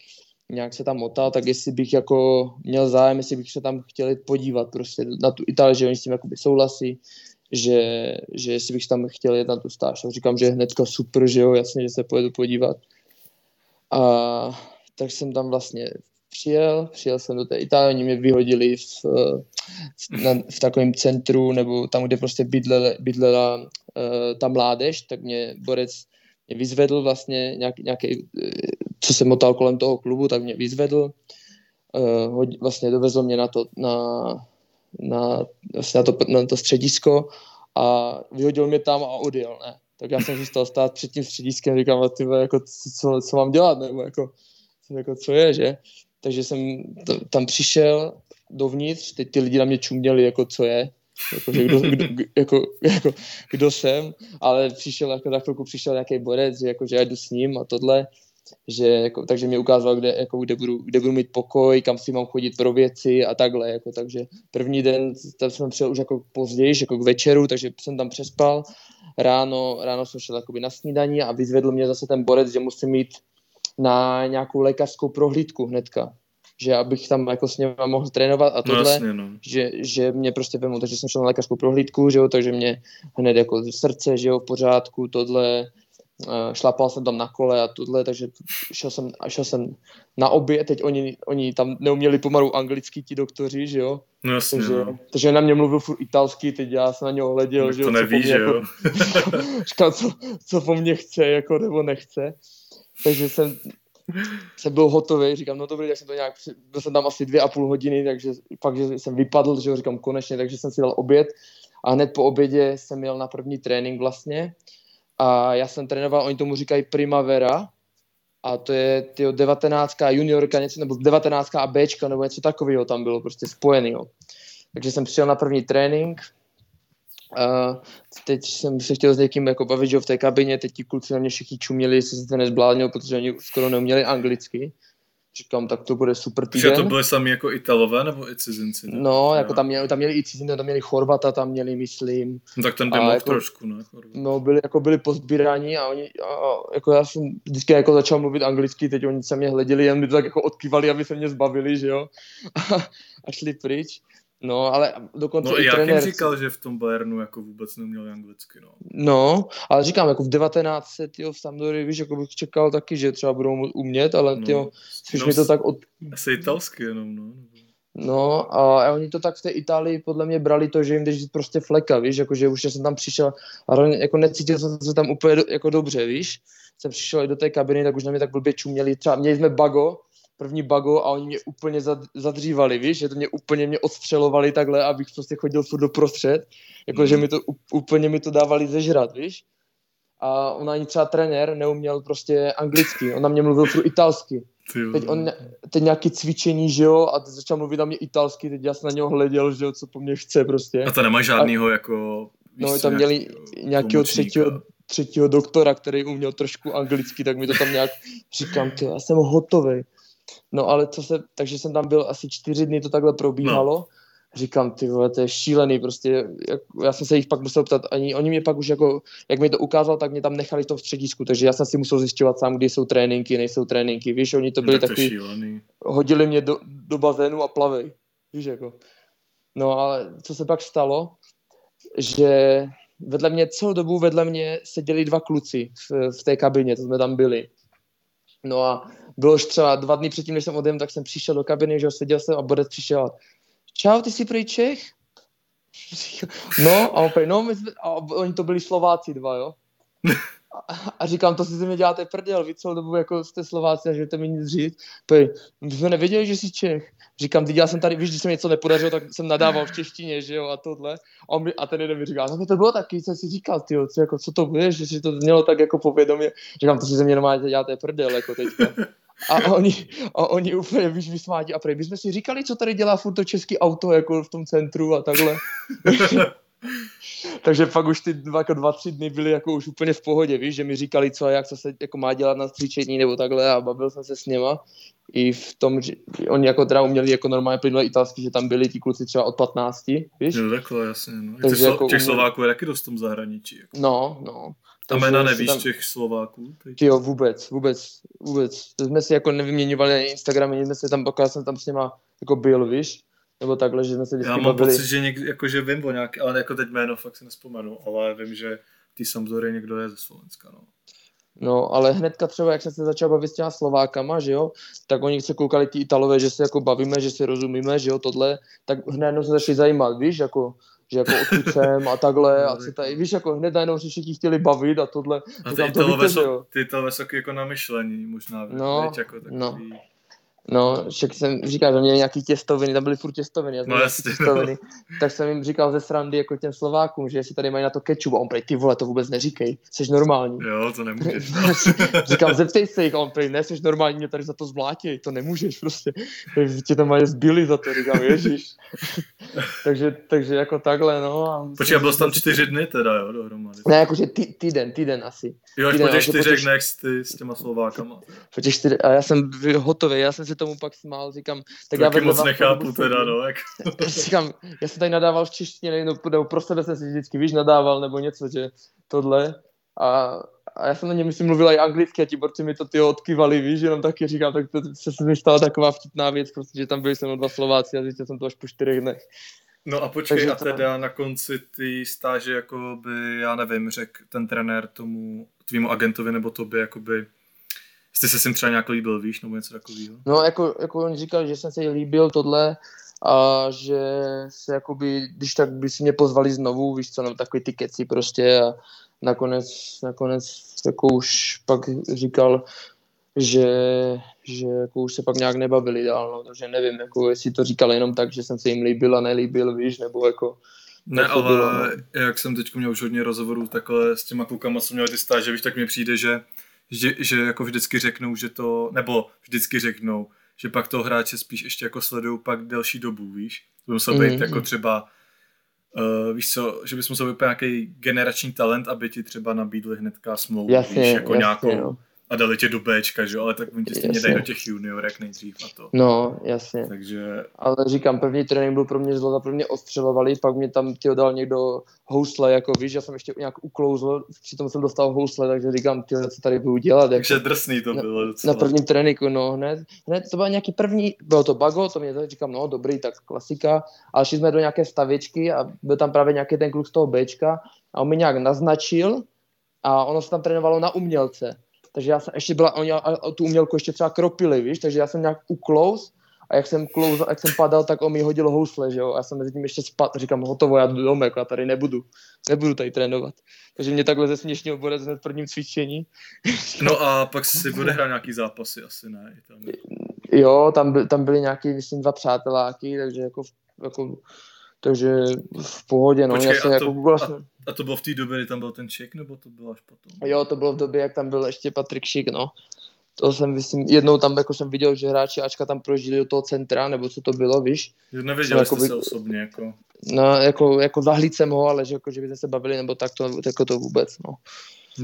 S2: nějak se tam motal, tak jestli bych jako měl zájem, jestli bych se tam chtěl podívat prostě na tu Itálii, že oni s tím jakoby souhlasí, že, že jestli bych tam chtěl jet na tu stáž. Říkám, že hnedka super, že jo, jasně, že se pojedu podívat. A tak jsem tam vlastně přijel, přijel jsem do té Itálie, oni mě vyhodili v, na, v takovém centru, nebo tam, kde prostě bydlela, bydlela uh, ta mládež, tak mě Borec mě vyzvedl vlastně nějak, nějaký, co se motal kolem toho klubu, tak mě vyzvedl, uh, vlastně dovezl mě na to, na, na, vlastně na, to, na to středisko a vyhodil mě tam a odjel, ne. Tak já jsem zůstal stát před tím střediskem, říkám, ty jako, co, co mám dělat, nebo jako, jako co je, že? Takže jsem t- tam přišel dovnitř, teď ty lidi na mě čuměli, jako co je, jako, že kdo, kdo, jako, jako, kdo jsem, ale přišel, jako na chvilku přišel nějaký borec, že, jako, že já jdu s ním a tohle, že, jako, takže mi ukázal, kde, jako, kde, budu, kde budu mít pokoj, kam si mám chodit pro věci a takhle, jako, takže první den tam jsem přijel už jako později, jako k večeru, takže jsem tam přespal, ráno, ráno jsem šel jakoby na snídaní a vyzvedl mě zase ten borec, že musím mít na nějakou lékařskou prohlídku hnedka, že abych tam jako s ním mohl trénovat a no tohle, no jasně, no. Že, že mě prostě vemu, takže jsem šel na lékařskou prohlídku, že jo, takže mě hned jako srdce, že jo, v pořádku, tohle, šlapal jsem tam na kole a tohle, takže šel jsem, šel jsem na obě, teď oni, oni tam neuměli pomalu anglicky ti doktoři, že jo,
S1: No jasně,
S2: takže,
S1: no.
S2: takže na mě mluvil furt italsky, teď já jsem na něho hleděl,
S1: tak
S2: že
S1: to
S2: jo,
S1: neví,
S2: co po
S1: že
S2: mě, jako, říkal, co, co po mně chce, jako, nebo nechce. Takže jsem, jsem byl hotový, říkám, no dobrý, tak jsem to nějak, byl jsem tam asi dvě a půl hodiny, takže fakt, že jsem vypadl, že jo, říkám konečně, takže jsem si dal oběd a hned po obědě jsem měl na první trénink vlastně a já jsem trénoval, oni tomu říkají Primavera a to je tyjo, 19. juniorka, něco, nebo 19. a Bčka, nebo něco takového tam bylo prostě spojený. Takže jsem přišel na první trénink, a teď jsem se chtěl s někým jako bavit, že v té kabině, teď ti kluci na mě všichni čuměli, jestli se to nezbládnil, protože oni skoro neuměli anglicky. Říkám, tak to bude super týden.
S1: Že to byly sami jako Italové nebo i cizinci?
S2: Ne? No, jako tam měli, tam měli i cizinci, tam měli Chorvata, tam měli, myslím.
S1: No tak ten by mohl jako, trošku, ne? Chorvat.
S2: No, byli, jako byli pozbíraní a oni, a, jako já jsem vždycky jako začal mluvit anglicky, teď oni se mě hleděli, jen mi to tak jako odkývali, aby se mě zbavili, že jo, a, a šli pryč. No, ale dokonce
S1: no,
S2: i
S1: já
S2: trenér...
S1: říkal, že v tom Bayernu jako vůbec neuměl anglicky, no.
S2: No, ale říkám, jako v 19 tyjo, v Sampdory, víš, jako bych čekal taky, že třeba budou umět, ale no, tyjo, spíš no, mi to tak od...
S1: Asi italsky jenom, no.
S2: No a oni to tak v té Itálii podle mě brali to, že jim jdeš prostě fleka, víš, jako že už jsem tam přišel a jako necítil jsem se tam úplně do, jako dobře, víš. Jsem přišel do té kabiny, tak už na mě tak blbě čuměli, třeba měli jsme bago, první bago a oni mě úplně zadřívali, víš, že to mě úplně mě odstřelovali takhle, abych prostě chodil furt doprostřed, jakože mm. mi to úplně mi to dávali zežrat, víš. A on ani třeba trenér neuměl prostě anglicky, on na mě mluvil furt italsky. Teď, on, teď nějaký cvičení, že jo, a začal mluvit na mě italsky, teď já jsem na něho hleděl, že jo, co po mně chce prostě.
S1: A to nemá žádnýho a, jako...
S2: No, tam měli nějakého třetího, třetího doktora, který uměl trošku anglicky, tak mi to tam nějak říkám, ty, já jsem hotový. No ale co se, takže jsem tam byl asi čtyři dny, to takhle probíhalo. No. Říkám, ty vole, to je šílený, prostě, jak, já jsem se jich pak musel ptat, ani oni mě pak už jako, jak mi to ukázal, tak mě tam nechali to v středisku, takže já jsem si musel zjišťovat sám, kdy jsou tréninky, nejsou tréninky, víš, oni to byli no, takový, hodili mě do, do bazénu a plavej, víš, jako. No ale co se pak stalo, že vedle mě, celou dobu vedle mě seděli dva kluci v, v té kabině, to jsme tam byli. No a bylo už třeba dva dny předtím, než jsem odjem, tak jsem přišel do kabiny, že seděl jsem a Bodec přišel. Čau, ty jsi prý Čech? No, a opět, no, my jsme, a oni to byli Slováci dva, jo. A, a říkám, to si ze mě děláte prdel, vy celou dobu jako jste Slováci a žijete mi nic říct. Pej, my jsme nevěděli, že jsi Čech. Říkám, já jsem tady, víš, když se mi něco nepodařilo, tak jsem nadával v češtině, že jo, a tohle. A, mi, a ten jeden mi říká, no to bylo taky, co jsi říkal, ty co, jako, co to bude, že si to mělo tak jako povědomě. Říkám, to si ze mě normálně děláte prdel, jako teďka. A oni, a oni úplně, víš, vysmátí a prej, my jsme si říkali, co tady dělá furt to český auto, jako v tom centru a takhle. Takže pak už ty dva, jako dva, tři dny byly jako už úplně v pohodě, víš, že mi říkali, co a jak, co se jako má dělat na stříčení nebo takhle a bavil jsem se s něma. I v tom, že oni jako teda uměli jako normálně plynule italsky, že tam byli ti kluci třeba od 15, víš?
S1: No takhle, jasně, no. Takže těch, jako těch Slováků je taky dost v tom zahraničí. Jako.
S2: No, no.
S1: A jména nevíš tam... těch Slováků?
S2: Teď? Jo, vůbec, vůbec, vůbec. To jsme si jako nevyměňovali na Instagramy, jsme se tam, pokud jsem tam s něma jako byl, víš? Nebo takhle, že jsme se
S1: Já mám bavili. pocit, že, něk, jako, že vím o nějaké, ale jako teď jméno fakt si nespomenu, ale vím, že ty Sampdory někdo je ze Slovenska, no.
S2: No, ale hnedka třeba, jak jsem se začal bavit s těma Slovákama, že jo, tak oni se koukali ty Italové, že se jako bavíme, že si rozumíme, že jo, tohle, tak hned se začali zajímat, víš, jako že jako odkud jsem a takhle a co tady, víš, jako hned najednou se všichni chtěli bavit a tohle.
S1: A ty Italové jsou, ty Italové jsou jako na myšlení možná, no, víš, jako takový... No.
S2: No, však jsem říkal, že měli nějaký těstoviny, tam byly furt těstoviny, já
S1: no, jasně,
S2: těstoviny, no. tak jsem jim říkal ze srandy jako těm Slovákům, že jestli tady mají na to kečup, a on prej, ty vole, to vůbec neříkej, jsi normální.
S1: Jo, to nemůžeš. No.
S2: říkal, zeptej se jich, a on prej, ne, jsi normální, mě tady za to zmlátí, to nemůžeš prostě, tě tam mají zbyli za to, říkám, ježíš. takže, takže jako takhle, no. A
S1: Počkej, byl tam čtyři dny teda, jo, dohromady.
S2: Ne, jakože tý, týden, týden asi.
S1: Jo, až
S2: týden,
S1: po těch čtyřech dnech s, ty, s těma Slovákama.
S2: Po těch čtyři, a já jsem hotový, já jsem si tomu pak smál, říkám,
S1: tak já moc nechápu teda, no. Jak...
S2: říkám, já jsem tady nadával v češtině, no, nebo pro sebe jsem si vždycky, víš, nadával, nebo něco, že tohle. A, a já jsem na něm, myslím, mluvila i anglicky a ti borci mi to ty odkyvali, víš, jenom taky říkám, tak to se mi stala taková vtipná věc, prostě, že tam byli se mnou dva Slováci a zjistil jsem to až po čtyřech dnech.
S1: No a počkej, Takže a teda to... na konci ty stáže, jako by, já nevím, řekl ten trenér tomu tvýmu agentovi nebo tobě, jakoby, jste se sem třeba nějak líbil, víš, nebo něco takového?
S2: No, jako, jako on říkal, že jsem se líbil tohle a že se jakoby, když tak by si mě pozvali znovu, víš co, no, takový ty keci prostě a nakonec, nakonec jako už pak říkal, že, že jako už se pak nějak nebavili dál, no, takže nevím, jako jestli to říkal jenom tak, že jsem se jim líbil a nelíbil, víš, nebo jako
S1: ne, ale bylo, no. jak jsem teď měl už hodně rozhovorů takhle s těma klukama, co měli ty stáže, víš, tak mi přijde, že že, že jako vždycky řeknou, že to, nebo vždycky řeknou, že pak toho hráče spíš ještě jako sledují pak delší dobu, víš? To by musel být mm-hmm. jako třeba, uh, víš co, že bys musel být nějaký generační talent, aby ti třeba nabídli hnedka smlouvu,
S2: jasně,
S1: víš, jako
S2: jasně,
S1: nějakou,
S2: no
S1: a dali tě do Bčka, že ale tak oni tě stejně dají do těch juniorek nejdřív a to.
S2: No, jasně.
S1: Takže...
S2: Ale říkám, první trénink byl pro mě zlo, pro mě ostřelovali, pak mě tam ty dal někdo housle, jako víš, já jsem ještě nějak uklouzl, přitom jsem dostal housle, takže říkám, ty co tady budu dělat. Jako,
S1: takže drsný to bylo
S2: docela. Na prvním tréninku, no, hned, hned to byl nějaký první, bylo to bago, to mě to říkám, no dobrý, tak klasika, ale šli jsme do nějaké stavěčky a byl tam právě nějaký ten kluk z toho Bčka a on mi nějak naznačil a ono se tam trénovalo na umělce takže já jsem ještě byla, oni tu umělku ještě třeba kropili, víš, takže já jsem nějak uklous a jak jsem klouzal, jak jsem padal, tak on mi hodil housle, že jo, a já jsem mezi tím ještě spad, říkám, hotovo, já jdu domů, jako já tady nebudu, nebudu tady trénovat. Takže mě takhle ze směšného borec hned v prvním cvičení.
S1: No a pak si bude hrát nějaký zápasy, asi ne? Tam...
S2: Jo, tam, by, tam byly nějaký, myslím, dva přáteláky, takže jako, jako takže v pohodě, no.
S1: Počkej,
S2: já jsem
S1: a,
S2: to,
S1: jako vlastně... a, a, to bylo v té době, kdy tam byl ten Ček, nebo to bylo až potom?
S2: Jo, to bylo v době, jak tam byl ještě Patrik Šik, no. To jsem, myslím, jednou tam jako jsem viděl, že hráči Ačka tam prožili do toho centra, nebo co to bylo, víš?
S1: Nevěděl jste by... se osobně, jako...
S2: No, jako, jako zahlíd jsem ho, ale že, jako, že by se bavili, nebo tak to, jako to vůbec, no.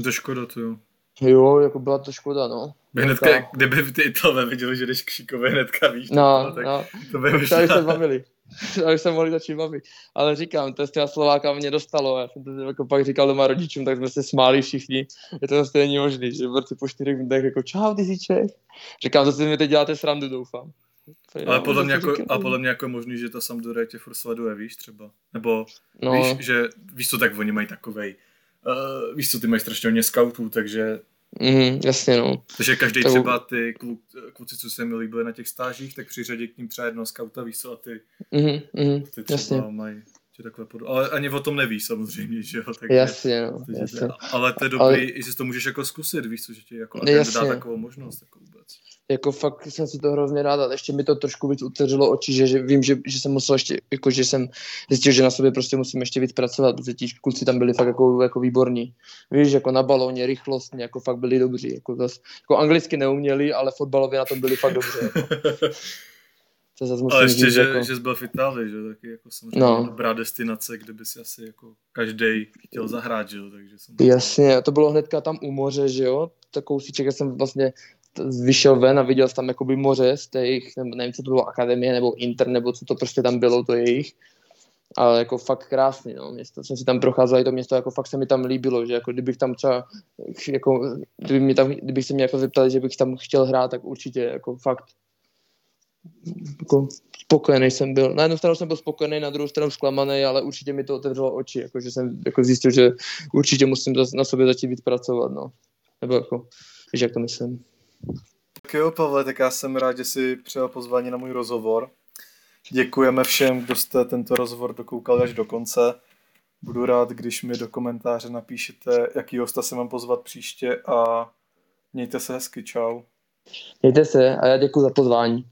S1: To škoda, to jo.
S2: Jo, jako byla to škoda, no.
S1: Hnedka, kdyby ty Italové viděli, že jdeš k Šíkovi hnedka, víš,
S2: no,
S1: tak
S2: no.
S1: to by možná...
S2: se bavili. aby se mohli začít bavit. Ale říkám, to z těma Slováka mě dostalo. Já jsem to jako pak říkal doma rodičům, tak jsme se smáli všichni. Je to není možný, že v po čtyřech minutách jako čau, ty jsi Čech. Říkám, zase mi teď děláte srandu, doufám.
S1: Ale podle mě, jako, a podle mě jako je možný, že ta Sampdoria tě furt sleduje, víš, třeba. Nebo no. víš, že, víš co, tak oni mají takovej, uh, víš co, ty mají strašně hodně scoutů, takže
S2: Mm, jasně, no.
S1: Takže každý tak... třeba ty kluk, kluci, co se mi líbili na těch stážích, tak přiřadí k ním třeba jednoho skauta, víš co, a ty,
S2: mm, mm,
S1: ty třeba jasně. mají že takhle pod... Ale ani o tom nevíš samozřejmě, že jo.
S2: Takže, jasně, no, jasně.
S1: ale to je dobrý, ale... jestli to můžeš jako zkusit, víš co, že ti jako agent dá takovou možnost vůbec.
S2: Jako fakt jsem si to hrozně rád a ještě mi to trošku víc uteřilo oči, že, že vím, že, že, jsem musel ještě, jako že jsem zjistil, že na sobě prostě musím ještě víc pracovat, protože ti kluci tam byli fakt jako, jako výborní. Víš, jako na balóně, rychlostně, jako fakt byli dobří. Jako, zas, jako anglicky neuměli, ale fotbalově na tom byli fakt dobře. Jako.
S1: To zase musím Ale ještě, říct, že, jako... že jsi byl v Itálii, že taky jako samozřejmě no. dobrá destinace, kde by si asi jako každý chtěl zahrát, že jo, takže jsem...
S2: Jasně, to bylo hnedka tam u moře, že jo, tak kousíček, já jsem vlastně vyšel ven a viděl jsem tam jakoby moře z té jejich, nevím, co to bylo, akademie nebo inter, nebo co to prostě tam bylo, to jejich. Ale jako fakt krásný, no, město. Jsem si tam procházel, to město, jako fakt se mi tam líbilo, že jako kdybych tam třeba, jako, kdyby mě tam, kdybych se mě jako zeptali, že bych tam chtěl hrát, tak určitě, jako fakt jako spokojený jsem byl. Na jednu stranu jsem byl spokojený, na druhou stranu zklamaný, ale určitě mi to otevřelo oči, jako, že jsem jako zjistil, že určitě musím na sobě začít víc pracovat. No. Nebo jako, víš, jak to myslím.
S1: Tak jo, Pavle, tak já jsem rád, že jsi přijal pozvání na můj rozhovor. Děkujeme všem, kdo jste tento rozhovor dokoukali až do konce. Budu rád, když mi do komentáře napíšete, jaký hosta se mám pozvat příště a mějte se hezky, čau.
S2: Mějte se a já děkuji za pozvání.